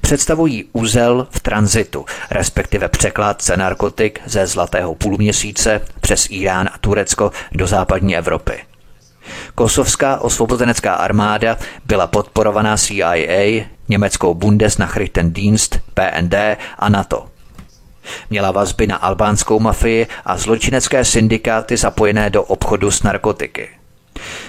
Představují úzel v tranzitu, respektive překládce narkotik ze Zlatého půlměsíce přes Irán a Turecko do západní Evropy. Kosovská osvobozenecká armáda byla podporovaná CIA, německou Bundesnachrichtendienst, PND a NATO. Měla vazby na albánskou mafii a zločinecké syndikáty zapojené do obchodu s narkotiky.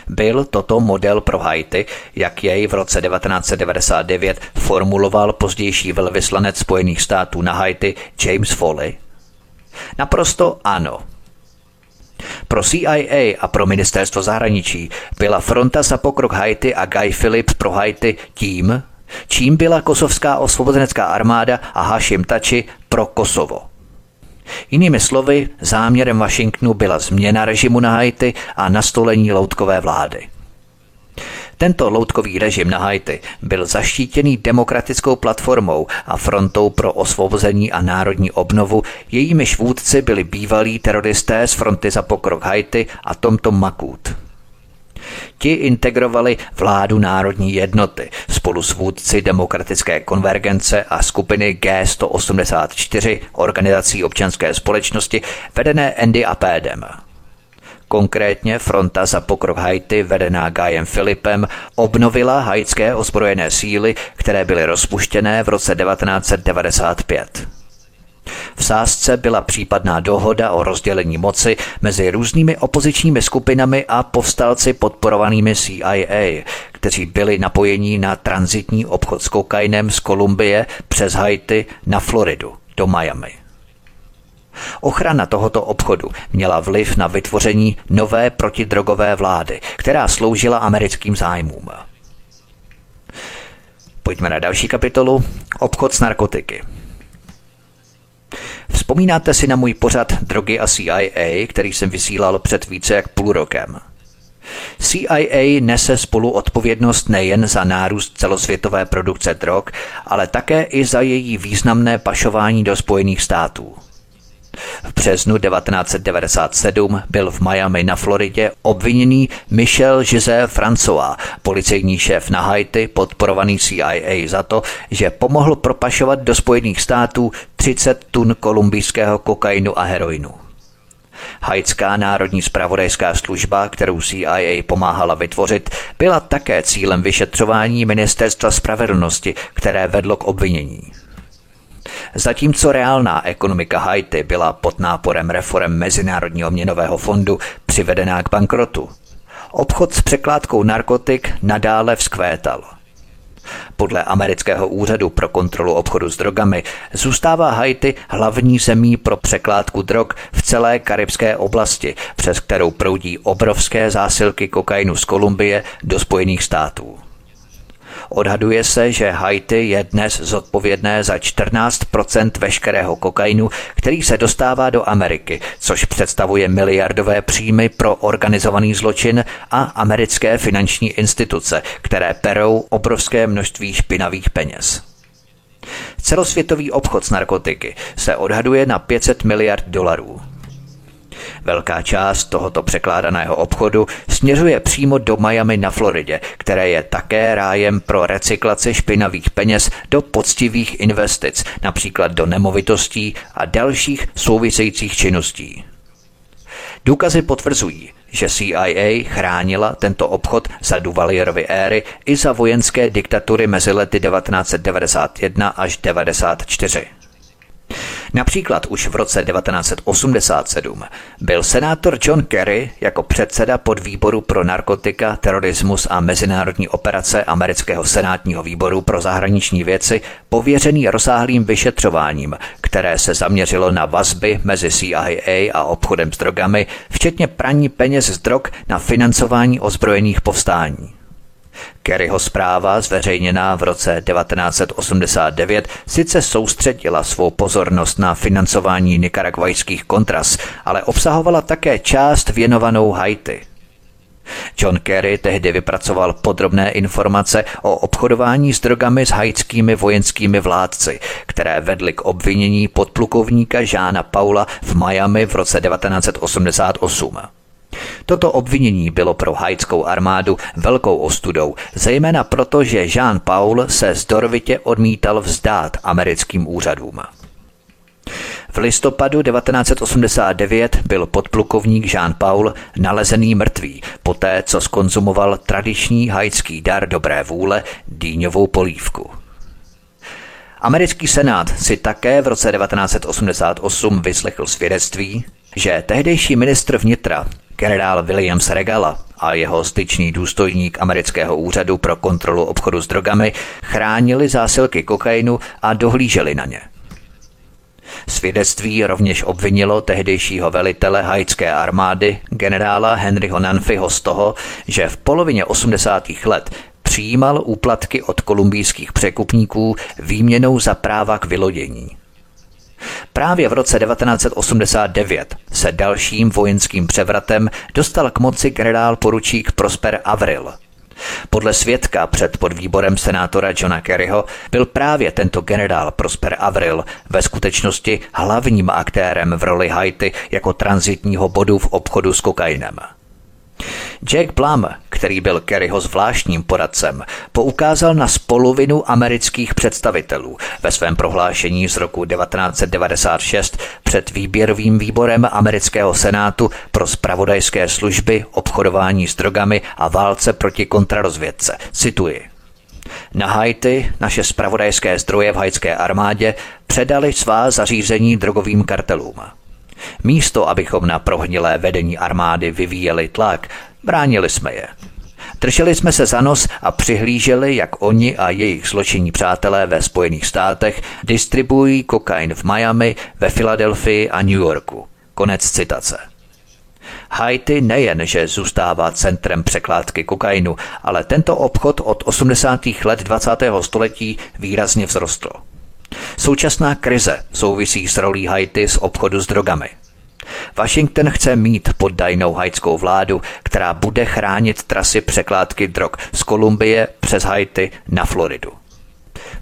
Byl toto model pro Haiti, jak jej v roce 1999 formuloval pozdější velvyslanec Spojených států na Haiti James Foley? Naprosto ano. Pro CIA a pro ministerstvo zahraničí byla fronta za pokrok Haiti a Guy Phillips pro Haiti tím, čím byla kosovská osvobozenecká armáda a Hashim Tači pro Kosovo. Jinými slovy, záměrem Washingtonu byla změna režimu na Haiti a nastolení loutkové vlády. Tento loutkový režim na Haiti byl zaštítěný demokratickou platformou a frontou pro osvobození a národní obnovu, jejímiž vůdci byli bývalí teroristé z fronty za pokrok Haiti a Tomto Makut. Ti integrovali vládu národní jednoty spolu s vůdci demokratické konvergence a skupiny G184 organizací občanské společnosti vedené Andy Apédem. Konkrétně fronta za pokrok Haiti, vedená Guyem Filipem, obnovila haitské ozbrojené síly, které byly rozpuštěné v roce 1995. V sázce byla případná dohoda o rozdělení moci mezi různými opozičními skupinami a povstalci podporovanými CIA, kteří byli napojení na transitní obchod s kokainem z Kolumbie přes Haiti na Floridu do Miami. Ochrana tohoto obchodu měla vliv na vytvoření nové protidrogové vlády, která sloužila americkým zájmům. Pojďme na další kapitolu. Obchod s narkotiky. Vzpomínáte si na můj pořad Drogy a CIA, který jsem vysílal před více jak půl rokem. CIA nese spolu odpovědnost nejen za nárůst celosvětové produkce drog, ale také i za její významné pašování do Spojených států. V březnu 1997 byl v Miami na Floridě obviněný Michel José François, policejní šéf na Haiti, podporovaný CIA za to, že pomohl propašovat do Spojených států 30 tun kolumbijského kokainu a heroinu. Haitská národní spravodajská služba, kterou CIA pomáhala vytvořit, byla také cílem vyšetřování ministerstva spravedlnosti, které vedlo k obvinění. Zatímco reálná ekonomika Haiti byla pod náporem reform Mezinárodního měnového fondu přivedená k bankrotu, obchod s překládkou narkotik nadále vzkvétal. Podle amerického úřadu pro kontrolu obchodu s drogami zůstává Haiti hlavní zemí pro překládku drog v celé karibské oblasti, přes kterou proudí obrovské zásilky kokainu z Kolumbie do Spojených států. Odhaduje se, že Haiti je dnes zodpovědné za 14% veškerého kokainu, který se dostává do Ameriky, což představuje miliardové příjmy pro organizovaný zločin a americké finanční instituce, které perou obrovské množství špinavých peněz. Celosvětový obchod s narkotiky se odhaduje na 500 miliard dolarů. Velká část tohoto překládaného obchodu směřuje přímo do Miami na Floridě, které je také rájem pro recyklaci špinavých peněz do poctivých investic, například do nemovitostí a dalších souvisejících činností. Důkazy potvrzují, že CIA chránila tento obchod za Duvalierovy éry i za vojenské diktatury mezi lety 1991 až 1994. Například už v roce 1987 byl senátor John Kerry jako předseda podvýboru pro narkotika, terorismus a mezinárodní operace amerického senátního výboru pro zahraniční věci pověřený rozsáhlým vyšetřováním, které se zaměřilo na vazby mezi CIA a obchodem s drogami, včetně praní peněz z drog na financování ozbrojených povstání. Kerryho zpráva, zveřejněná v roce 1989, sice soustředila svou pozornost na financování nikaragvajských kontras, ale obsahovala také část věnovanou Haiti. John Kerry tehdy vypracoval podrobné informace o obchodování s drogami s haitskými vojenskými vládci, které vedly k obvinění podplukovníka Žána Paula v Miami v roce 1988. Toto obvinění bylo pro haitskou armádu velkou ostudou, zejména proto, že Jean Paul se zdorovitě odmítal vzdát americkým úřadům. V listopadu 1989 byl podplukovník Jean Paul nalezený mrtvý, poté co skonzumoval tradiční haitský dar dobré vůle dýňovou polívku. Americký senát si také v roce 1988 vyslechl svědectví, že tehdejší ministr vnitra generál Williams Regala a jeho styčný důstojník amerického úřadu pro kontrolu obchodu s drogami chránili zásilky kokainu a dohlíželi na ně. Svědectví rovněž obvinilo tehdejšího velitele haitské armády generála Henryho Nanfiho z toho, že v polovině 80. let přijímal úplatky od kolumbijských překupníků výměnou za práva k vylodění. Právě v roce 1989 se dalším vojenským převratem dostal k moci generál poručík Prosper Avril. Podle svědka před podvýborem senátora Johna Kerryho byl právě tento generál Prosper Avril ve skutečnosti hlavním aktérem v roli Haiti jako transitního bodu v obchodu s kokainem. Jack Plum, který byl Kerryho zvláštním poradcem, poukázal na spolovinu amerických představitelů ve svém prohlášení z roku 1996 před výběrovým výborem amerického senátu pro spravodajské služby, obchodování s drogami a válce proti kontrarozvědce. Cituji. Na Haiti naše spravodajské zdroje v haitské armádě předali svá zařízení drogovým kartelům. Místo, abychom na prohnilé vedení armády vyvíjeli tlak, bránili jsme je. Drželi jsme se za nos a přihlíželi, jak oni a jejich zločinní přátelé ve Spojených státech distribuují kokain v Miami, ve Filadelfii a New Yorku. Konec citace. Haiti nejen, že zůstává centrem překládky kokainu, ale tento obchod od 80. let 20. století výrazně vzrostl. Současná krize souvisí s rolí Haiti z obchodu s drogami. Washington chce mít poddajnou haitskou vládu, která bude chránit trasy překládky drog z Kolumbie přes Haiti na Floridu.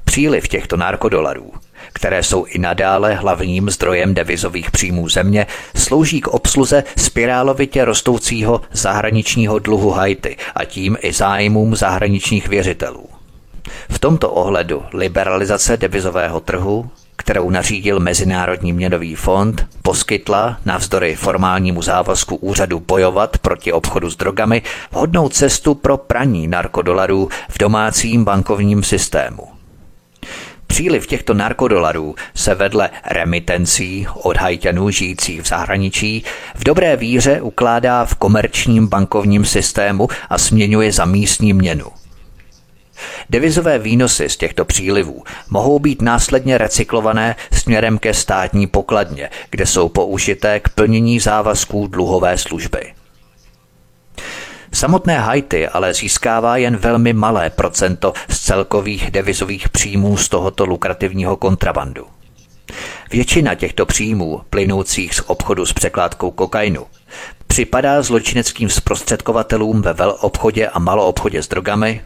Příliv těchto narkodolarů, které jsou i nadále hlavním zdrojem devizových příjmů země, slouží k obsluze spirálovitě rostoucího zahraničního dluhu Haiti a tím i zájmům zahraničních věřitelů. V tomto ohledu liberalizace devizového trhu, kterou nařídil Mezinárodní měnový fond, poskytla, navzdory formálnímu závazku úřadu bojovat proti obchodu s drogami, vhodnou cestu pro praní narkodolarů v domácím bankovním systému. Příliv těchto narkodolarů se vedle remitencí od hajťanů žijících v zahraničí v dobré víře ukládá v komerčním bankovním systému a směňuje za místní měnu. Devizové výnosy z těchto přílivů mohou být následně recyklované směrem ke státní pokladně, kde jsou použité k plnění závazků dluhové služby. Samotné Haiti ale získává jen velmi malé procento z celkových devizových příjmů z tohoto lukrativního kontrabandu. Většina těchto příjmů, plynoucích z obchodu s překládkou kokainu, připadá zločineckým zprostředkovatelům ve velobchodě a maloobchodě s drogami,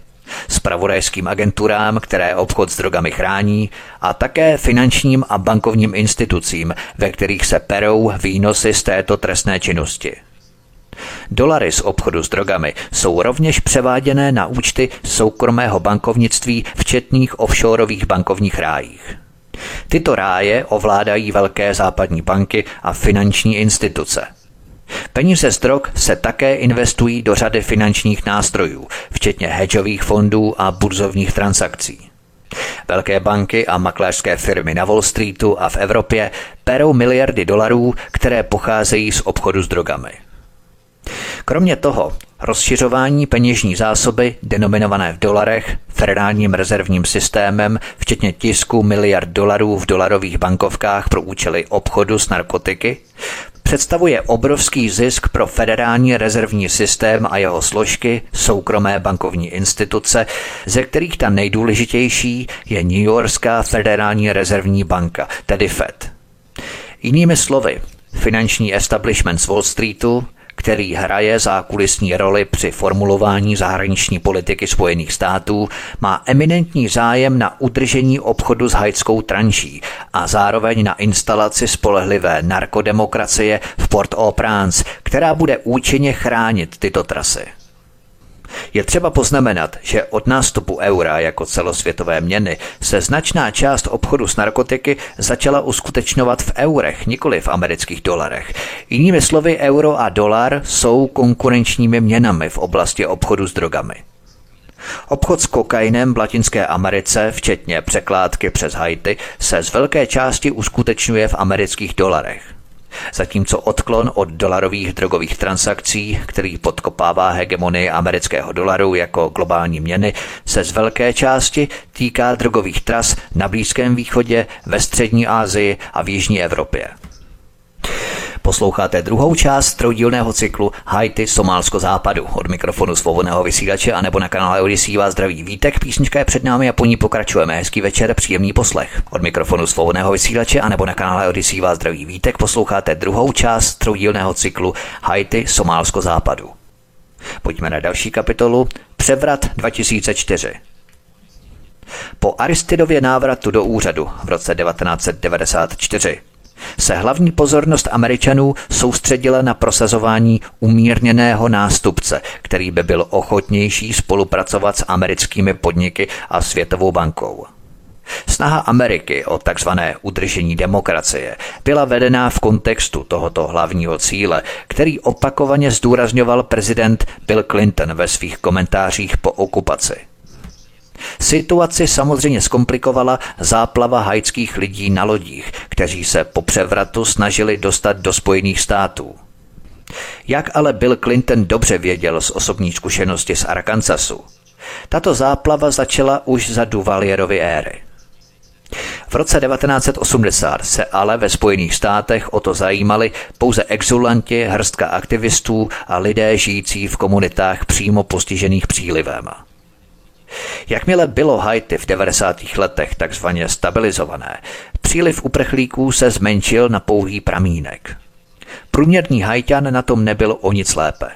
spravodajským agenturám, které obchod s drogami chrání, a také finančním a bankovním institucím, ve kterých se perou výnosy z této trestné činnosti. Dolary z obchodu s drogami jsou rovněž převáděné na účty soukromého bankovnictví v četných offshoreových bankovních rájích. Tyto ráje ovládají velké západní banky a finanční instituce. Peníze z drog se také investují do řady finančních nástrojů, včetně hedžových fondů a burzovních transakcí. Velké banky a makléřské firmy na Wall Streetu a v Evropě perou miliardy dolarů, které pocházejí z obchodu s drogami. Kromě toho, rozšiřování peněžní zásoby, denominované v dolarech, federálním rezervním systémem, včetně tisku miliard dolarů v dolarových bankovkách pro účely obchodu s narkotiky, představuje obrovský zisk pro federální rezervní systém a jeho složky, soukromé bankovní instituce, ze kterých ta nejdůležitější je New Yorkská federální rezervní banka, tedy Fed. Jinými slovy, finanční establishment z Wall Streetu který hraje zákulisní roli při formulování zahraniční politiky Spojených států, má eminentní zájem na udržení obchodu s hajskou tranší a zároveň na instalaci spolehlivé narkodemokracie v Port-au-Prince, která bude účinně chránit tyto trasy. Je třeba poznamenat, že od nástupu eura jako celosvětové měny se značná část obchodu s narkotiky začala uskutečňovat v eurech, nikoli v amerických dolarech. Jinými slovy, euro a dolar jsou konkurenčními měnami v oblasti obchodu s drogami. Obchod s kokainem v Latinské Americe, včetně překládky přes Haiti, se z velké části uskutečňuje v amerických dolarech. Zatímco odklon od dolarových drogových transakcí, který podkopává hegemonii amerického dolaru jako globální měny, se z velké části týká drogových tras na Blízkém východě, ve střední Asii a v Jižní Evropě. Posloucháte druhou část troudílného cyklu Haiti Somálsko západu. Od mikrofonu svobodného vysílače a nebo na kanále Odisí vás zdraví Vítek. Písnička je před námi a po ní pokračujeme. Hezký večer, příjemný poslech. Od mikrofonu svobodného vysílače a nebo na kanále Odisí vás zdraví Vítek. Posloucháte druhou část troudílného cyklu Haiti Somálsko západu. Pojďme na další kapitolu Převrat 2004. Po Aristidově návratu do úřadu v roce 1994 se hlavní pozornost Američanů soustředila na prosazování umírněného nástupce, který by byl ochotnější spolupracovat s americkými podniky a Světovou bankou. Snaha Ameriky o takzvané udržení demokracie byla vedená v kontextu tohoto hlavního cíle, který opakovaně zdůrazňoval prezident Bill Clinton ve svých komentářích po okupaci. Situaci samozřejmě zkomplikovala záplava haitských lidí na lodích, kteří se po převratu snažili dostat do Spojených států. Jak ale Bill Clinton dobře věděl z osobní zkušenosti z Arkansasu, tato záplava začala už za Duvalierovy éry. V roce 1980 se ale ve Spojených státech o to zajímali pouze exulanti, hrstka aktivistů a lidé žijící v komunitách přímo postižených přílivem. Jakmile bylo Haiti v 90. letech takzvaně stabilizované, příliv uprchlíků se zmenšil na pouhý pramínek. Průměrný Haitian na tom nebyl o nic lépe.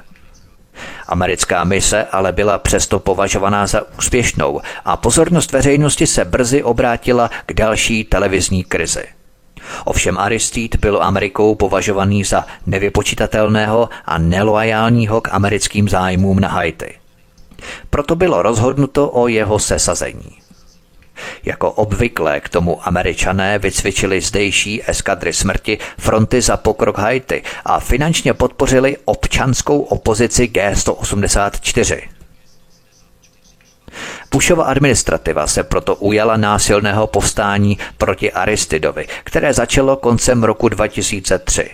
Americká mise ale byla přesto považovaná za úspěšnou a pozornost veřejnosti se brzy obrátila k další televizní krizi. Ovšem Aristide byl Amerikou považovaný za nevypočitatelného a neloajálního k americkým zájmům na Haiti. Proto bylo rozhodnuto o jeho sesazení. Jako obvykle k tomu američané vycvičili zdejší eskadry smrti fronty za pokrok Haiti a finančně podpořili občanskou opozici G184. Pushova administrativa se proto ujala násilného povstání proti Aristidovi, které začalo koncem roku 2003.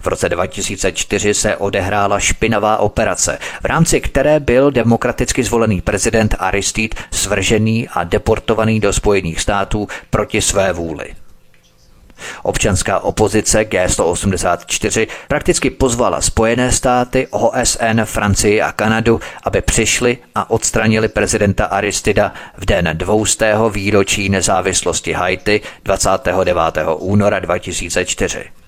V roce 2004 se odehrála špinavá operace, v rámci které byl demokraticky zvolený prezident Aristide svržený a deportovaný do Spojených států proti své vůli. Občanská opozice G184 prakticky pozvala Spojené státy, OSN, Francii a Kanadu, aby přišli a odstranili prezidenta Aristida v den dvoustého výročí nezávislosti Haiti 29. února 2004.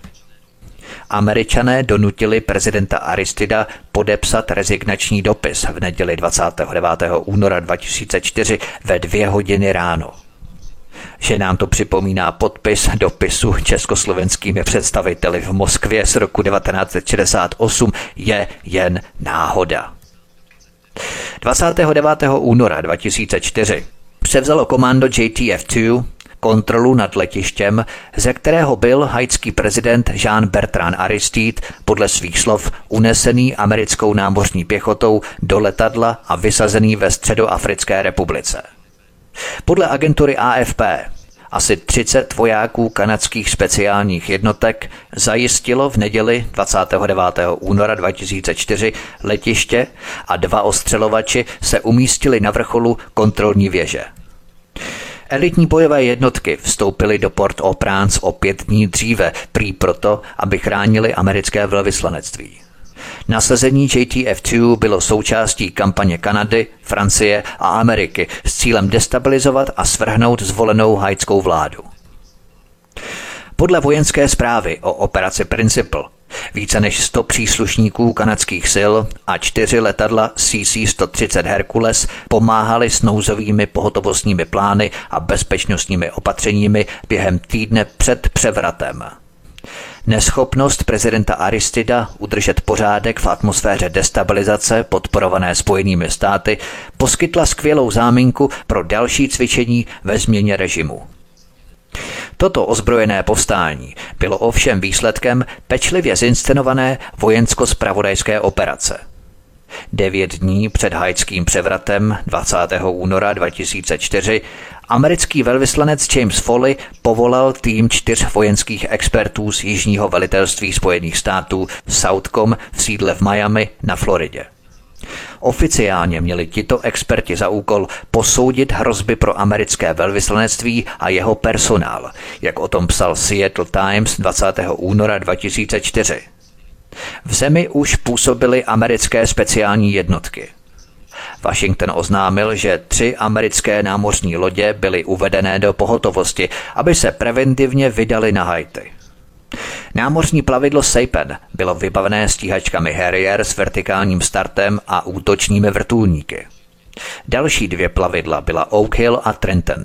Američané donutili prezidenta Aristida podepsat rezignační dopis v neděli 29. února 2004 ve dvě hodiny ráno že nám to připomíná podpis dopisu československými představiteli v Moskvě z roku 1968, je jen náhoda. 29. února 2004 převzalo komando JTF-2 kontrolu nad letištěm, ze kterého byl haitský prezident Jean Bertrand Aristide podle svých slov unesený americkou námořní pěchotou do letadla a vysazený ve Středoafrické republice. Podle agentury AFP asi 30 vojáků kanadských speciálních jednotek zajistilo v neděli 29. února 2004 letiště a dva ostřelovači se umístili na vrcholu kontrolní věže. Elitní bojové jednotky vstoupily do Port au Prince o pět dní dříve, prý proto, aby chránili americké velvyslanectví. Nasazení JTF-2 bylo součástí kampaně Kanady, Francie a Ameriky s cílem destabilizovat a svrhnout zvolenou haitskou vládu. Podle vojenské zprávy o operaci Principle více než 100 příslušníků kanadských sil a čtyři letadla CC-130 Hercules pomáhali s nouzovými pohotovostními plány a bezpečnostními opatřeními během týdne před převratem. Neschopnost prezidenta Aristida udržet pořádek v atmosféře destabilizace podporované spojenými státy poskytla skvělou záminku pro další cvičení ve změně režimu. Toto ozbrojené povstání bylo ovšem výsledkem pečlivě zinscenované vojensko-spravodajské operace – Devět dní před haitským převratem 20. února 2004 americký velvyslanec James Foley povolal tým čtyř vojenských expertů z Jižního velitelství Spojených států Southcom v sídle v Miami na Floridě. Oficiálně měli tito experti za úkol posoudit hrozby pro americké velvyslanectví a jeho personál, jak o tom psal Seattle Times 20. února 2004. V zemi už působily americké speciální jednotky. Washington oznámil, že tři americké námořní lodě byly uvedené do pohotovosti, aby se preventivně vydali na Haiti. Námořní plavidlo Saipan bylo vybavené stíhačkami Harrier s vertikálním startem a útočními vrtulníky. Další dvě plavidla byla Oak Hill a Trenton.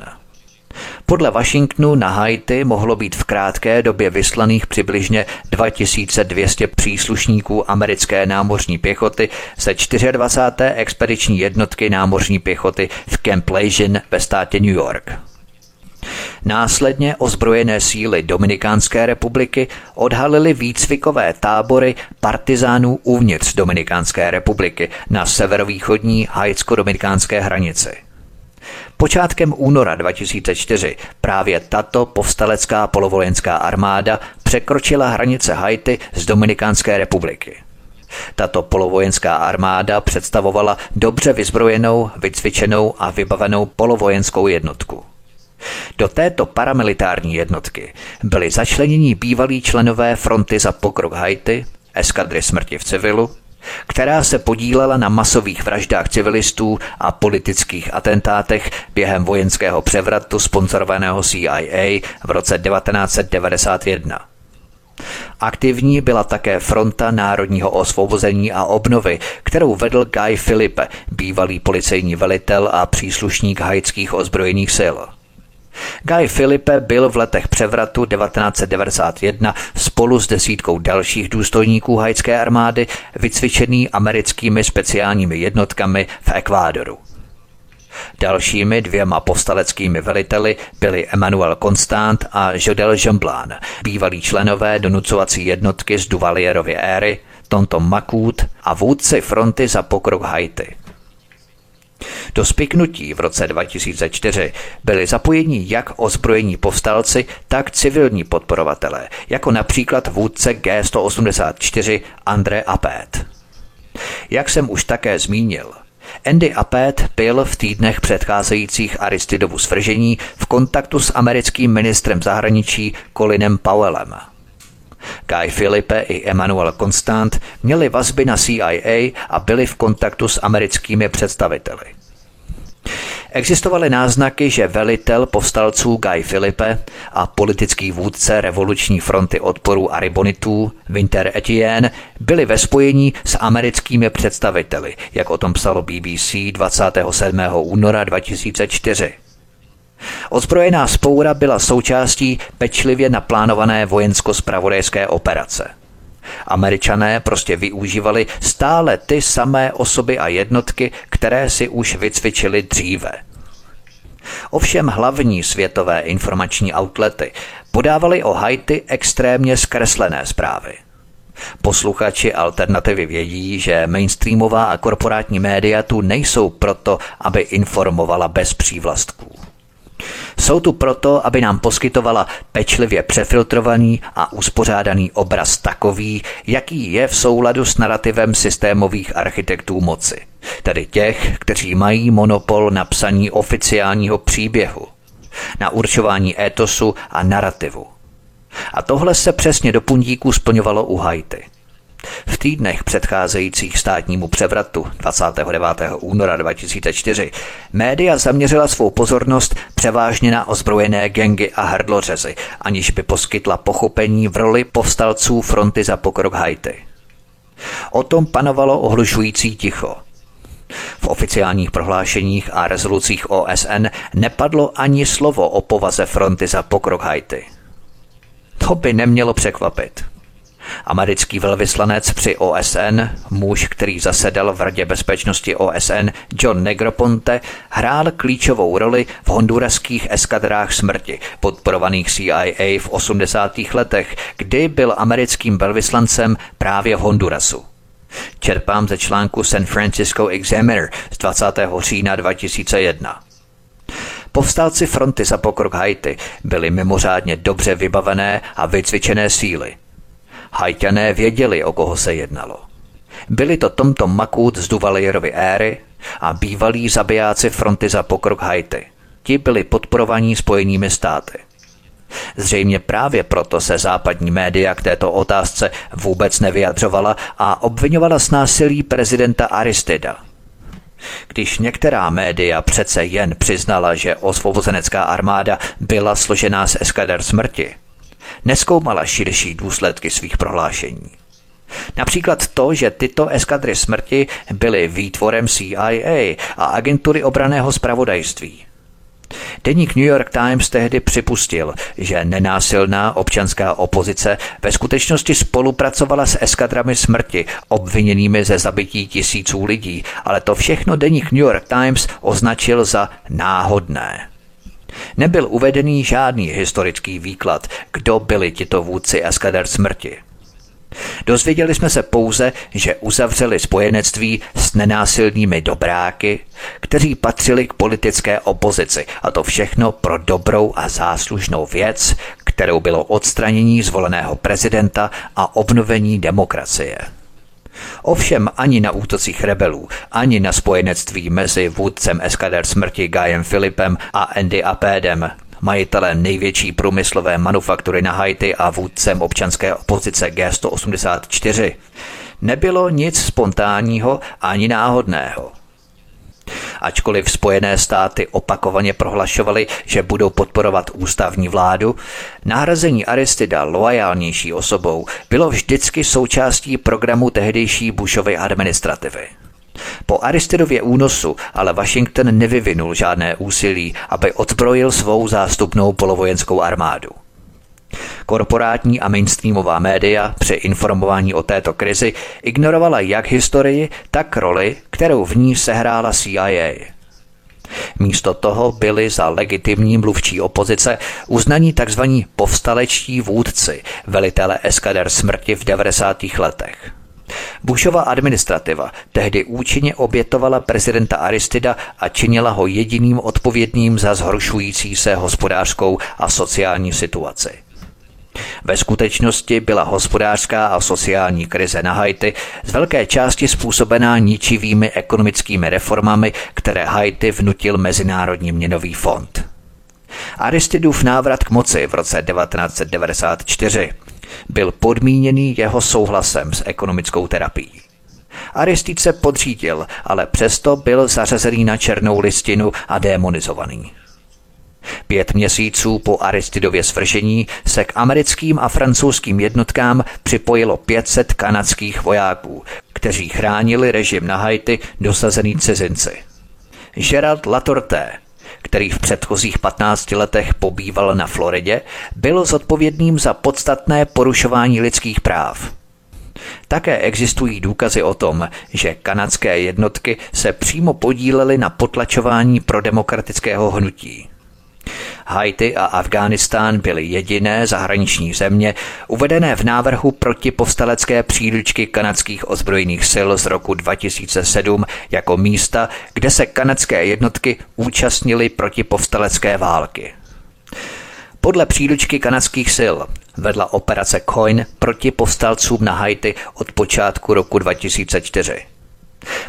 Podle Washingtonu na Haiti mohlo být v krátké době vyslaných přibližně 2200 příslušníků americké námořní pěchoty ze 24. expediční jednotky námořní pěchoty v Camp Lejeune ve státě New York. Následně ozbrojené síly Dominikánské republiky odhalily výcvikové tábory partizánů uvnitř Dominikánské republiky na severovýchodní haitsko-dominikánské hranici. Počátkem února 2004 právě tato povstalecká polovojenská armáda překročila hranice Haiti z Dominikánské republiky. Tato polovojenská armáda představovala dobře vyzbrojenou, vycvičenou a vybavenou polovojenskou jednotku. Do této paramilitární jednotky byli začleněni bývalí členové fronty za pokrok Haiti, eskadry smrti v civilu, která se podílela na masových vraždách civilistů a politických atentátech během vojenského převratu sponzorovaného CIA v roce 1991. Aktivní byla také Fronta národního osvobození a obnovy, kterou vedl Guy Philippe, bývalý policejní velitel a příslušník haitských ozbrojených sil. Guy Filipe byl v letech převratu 1991 spolu s desítkou dalších důstojníků haitské armády vycvičený americkými speciálními jednotkami v Ekvádoru. Dalšími dvěma povstaleckými veliteli byli Emmanuel Constant a Jodel Jamblan, bývalí členové donucovací jednotky z Duvalierovy éry, Tonto Makut a vůdci fronty za pokrok Haiti. Do spiknutí v roce 2004 byli zapojeni jak ozbrojení povstalci, tak civilní podporovatelé, jako například vůdce G184 André Apet. Jak jsem už také zmínil, Andy Apet byl v týdnech předcházejících Aristidovu svržení v kontaktu s americkým ministrem zahraničí Colinem Powellem. Guy Filipe i Emmanuel Constant měli vazby na CIA a byli v kontaktu s americkými představiteli. Existovaly náznaky, že velitel povstalců Guy Filipe a politický vůdce revoluční fronty odporu Aribonitů Winter Etienne byli ve spojení s americkými představiteli, jak o tom psalo BBC 27. února 2004. Ozbrojená spoura byla součástí pečlivě naplánované vojensko-spravodajské operace. Američané prostě využívali stále ty samé osoby a jednotky, které si už vycvičili dříve. Ovšem hlavní světové informační outlety podávaly o Haiti extrémně zkreslené zprávy. Posluchači alternativy vědí, že mainstreamová a korporátní média tu nejsou proto, aby informovala bez přívlastků. Jsou tu proto, aby nám poskytovala pečlivě přefiltrovaný a uspořádaný obraz takový, jaký je v souladu s narrativem systémových architektů moci, tedy těch, kteří mají monopol na psaní oficiálního příběhu, na určování étosu a narrativu. A tohle se přesně do pundíku splňovalo u Haiti – v týdnech předcházejících státnímu převratu 29. února 2004 média zaměřila svou pozornost převážně na ozbrojené gengy a hrdlořezy, aniž by poskytla pochopení v roli povstalců fronty za pokrok Haiti. O tom panovalo ohlušující ticho. V oficiálních prohlášeních a rezolucích OSN nepadlo ani slovo o povaze fronty za pokrok Haiti. To by nemělo překvapit. Americký velvyslanec při OSN, muž, který zasedal v Radě bezpečnosti OSN, John Negroponte, hrál klíčovou roli v honduraských eskadrách smrti, podporovaných CIA v 80. letech, kdy byl americkým velvyslancem právě v Hondurasu. Čerpám ze článku San Francisco Examiner z 20. října 2001. Povstalci fronty za pokrok Haiti byli mimořádně dobře vybavené a vycvičené síly – Hajťané věděli, o koho se jednalo. Byli to Tomto Makut z Duvalierovy éry a bývalí zabijáci fronty za pokrok Haiti. Ti byli podporovaní spojenými státy. Zřejmě právě proto se západní média k této otázce vůbec nevyjadřovala a obvinovala s násilí prezidenta Aristida. Když některá média přece jen přiznala, že osvobozenecká armáda byla složená z eskader smrti, neskoumala širší důsledky svých prohlášení. Například to, že tyto eskadry smrti byly výtvorem CIA a agentury obraného zpravodajství. Deník New York Times tehdy připustil, že nenásilná občanská opozice ve skutečnosti spolupracovala s eskadrami smrti, obviněnými ze zabití tisíců lidí, ale to všechno deník New York Times označil za náhodné. Nebyl uvedený žádný historický výklad, kdo byli tito vůdci eskader smrti. Dozvěděli jsme se pouze, že uzavřeli spojenectví s nenásilnými dobráky, kteří patřili k politické opozici a to všechno pro dobrou a záslužnou věc, kterou bylo odstranění zvoleného prezidenta a obnovení demokracie. Ovšem ani na útocích rebelů, ani na spojenectví mezi vůdcem eskader smrti Guyem Filipem a Andy Apédem, majitelem největší průmyslové manufaktury na Haiti a vůdcem občanské opozice G184, nebylo nic spontánního ani náhodného. Ačkoliv Spojené státy opakovaně prohlašovaly, že budou podporovat ústavní vládu, nárazení Aristida loajálnější osobou bylo vždycky součástí programu tehdejší Bushovy administrativy. Po Aristidově únosu ale Washington nevyvinul žádné úsilí, aby odzbrojil svou zástupnou polovojenskou armádu. Korporátní a mainstreamová média při informování o této krizi ignorovala jak historii, tak roli, kterou v ní sehrála CIA. Místo toho byli za legitimní mluvčí opozice uznaní tzv. povstalečtí vůdci, velitele eskader smrti v 90. letech. Bushova administrativa tehdy účinně obětovala prezidenta Aristida a činila ho jediným odpovědným za zhoršující se hospodářskou a sociální situaci. Ve skutečnosti byla hospodářská a sociální krize na Haiti z velké části způsobená ničivými ekonomickými reformami, které Haiti vnutil Mezinárodní měnový fond. Aristidův návrat k moci v roce 1994 byl podmíněný jeho souhlasem s ekonomickou terapií. Aristid se podřídil, ale přesto byl zařazený na černou listinu a demonizovaný. Pět měsíců po Aristidově svržení se k americkým a francouzským jednotkám připojilo 500 kanadských vojáků, kteří chránili režim na Haiti dosazený cizinci. Gerald Latorté, který v předchozích 15 letech pobýval na Floridě, byl zodpovědným za podstatné porušování lidských práv. Také existují důkazy o tom, že kanadské jednotky se přímo podílely na potlačování prodemokratického hnutí. Haiti a Afghánistán byly jediné zahraniční země uvedené v návrhu protipovstalecké příručky kanadských ozbrojených sil z roku 2007 jako místa, kde se kanadské jednotky účastnily protipovstalecké války. Podle příručky kanadských sil vedla operace Coin proti povstalcům na Haiti od počátku roku 2004.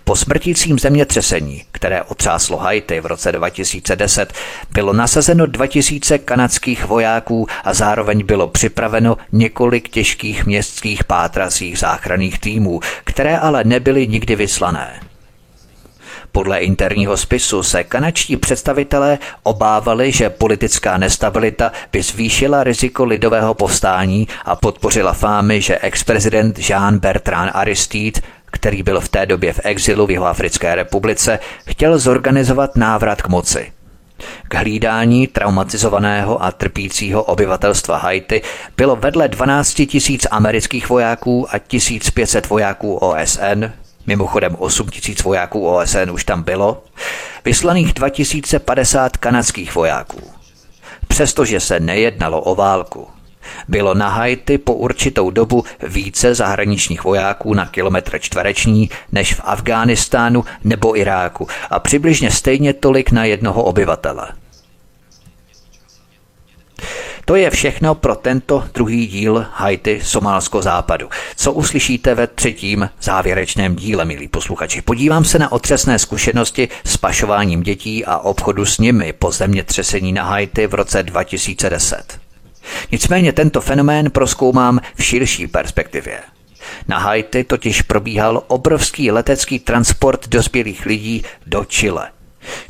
Po smrtícím zemětřesení, které otřáslo Haiti v roce 2010, bylo nasazeno 2000 kanadských vojáků a zároveň bylo připraveno několik těžkých městských pátracích záchranných týmů, které ale nebyly nikdy vyslané. Podle interního spisu se kanačtí představitelé obávali, že politická nestabilita by zvýšila riziko lidového povstání a podpořila fámy, že ex-prezident Jean Bertrand Aristide který byl v té době v exilu v Jihoafrické republice, chtěl zorganizovat návrat k moci. K hlídání traumatizovaného a trpícího obyvatelstva Haiti bylo vedle 12 tisíc amerických vojáků a 1500 vojáků OSN, mimochodem 8 tisíc vojáků OSN už tam bylo, vyslaných 2050 kanadských vojáků. Přestože se nejednalo o válku, bylo na Haiti po určitou dobu více zahraničních vojáků na kilometr čtvereční než v Afghánistánu nebo Iráku a přibližně stejně tolik na jednoho obyvatele. To je všechno pro tento druhý díl Haiti Somálsko-západu. Co uslyšíte ve třetím závěrečném díle, milí posluchači? Podívám se na otřesné zkušenosti s pašováním dětí a obchodu s nimi po zemětřesení na Haiti v roce 2010. Nicméně tento fenomén proskoumám v širší perspektivě. Na Haiti totiž probíhal obrovský letecký transport dospělých lidí do Chile.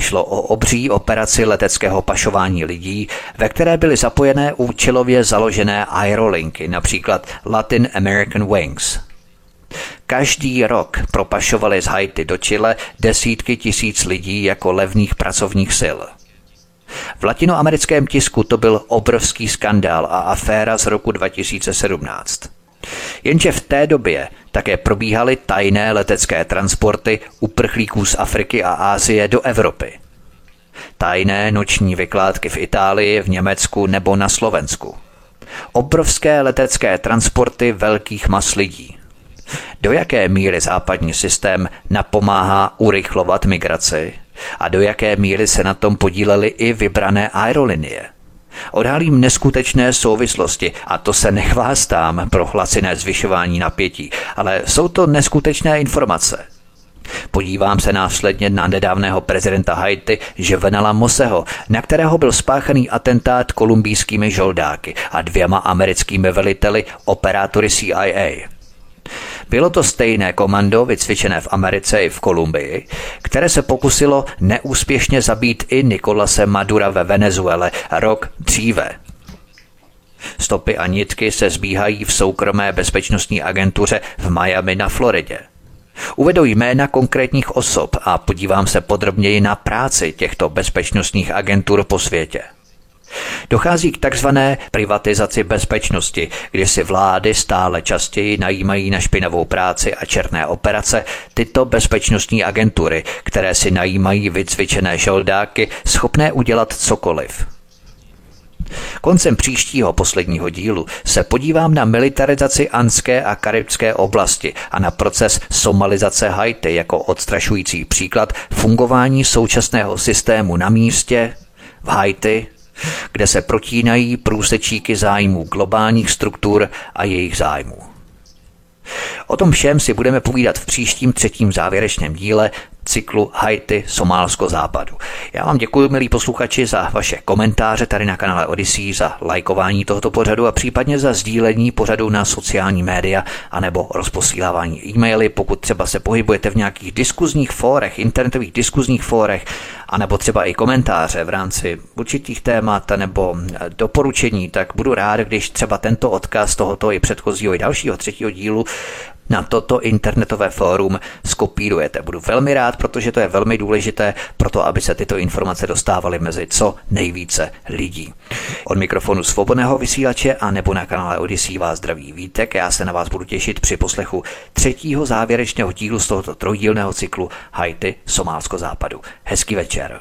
Šlo o obří operaci leteckého pašování lidí, ve které byly zapojené účelově založené aerolinky, například Latin American Wings. Každý rok propašovali z Haiti do Chile desítky tisíc lidí jako levných pracovních sil – v latinoamerickém tisku to byl obrovský skandál a aféra z roku 2017. Jenže v té době také probíhaly tajné letecké transporty uprchlíků z Afriky a Ázie do Evropy. Tajné noční vykládky v Itálii, v Německu nebo na Slovensku. Obrovské letecké transporty velkých mas lidí. Do jaké míry západní systém napomáhá urychlovat migraci a do jaké míry se na tom podílely i vybrané aerolinie. Odhalím neskutečné souvislosti a to se nechvástám pro hlaciné zvyšování napětí, ale jsou to neskutečné informace. Podívám se následně na nedávného prezidenta Haiti Juvenala Moseho, na kterého byl spáchaný atentát kolumbijskými žoldáky a dvěma americkými veliteli operátory CIA. Bylo to stejné komando vycvičené v Americe i v Kolumbii, které se pokusilo neúspěšně zabít i Nikolase Madura ve Venezuele rok dříve. Stopy a nitky se zbíhají v soukromé bezpečnostní agentuře v Miami na Floridě. Uvedu jména konkrétních osob a podívám se podrobněji na práci těchto bezpečnostních agentur po světě. Dochází k takzvané privatizaci bezpečnosti, kdy si vlády stále častěji najímají na špinavou práci a černé operace tyto bezpečnostní agentury, které si najímají vycvičené žoldáky schopné udělat cokoliv. Koncem příštího posledního dílu se podívám na militarizaci anské a karibské oblasti a na proces somalizace Haiti jako odstrašující příklad fungování současného systému na místě v Haiti, kde se protínají průsečíky zájmů globálních struktur a jejich zájmů. O tom všem si budeme povídat v příštím třetím závěrečném díle cyklu Haiti, Somálsko, Západu. Já vám děkuji, milí posluchači, za vaše komentáře tady na kanále Odyssey, za lajkování tohoto pořadu a případně za sdílení pořadu na sociální média anebo rozposílávání e-maily, pokud třeba se pohybujete v nějakých diskuzních fórech, internetových diskuzních fórech, anebo třeba i komentáře v rámci určitých témat nebo doporučení, tak budu rád, když třeba tento odkaz tohoto i předchozího i dalšího třetího dílu na toto internetové fórum skopírujete. Budu velmi rád, protože to je velmi důležité pro to, aby se tyto informace dostávaly mezi co nejvíce lidí. Od mikrofonu svobodného vysílače a nebo na kanále Odyssey vás zdraví Vítek. Já se na vás budu těšit při poslechu třetího závěrečného dílu z tohoto trojdílného cyklu Haiti, Somálsko západu. Hezký večer.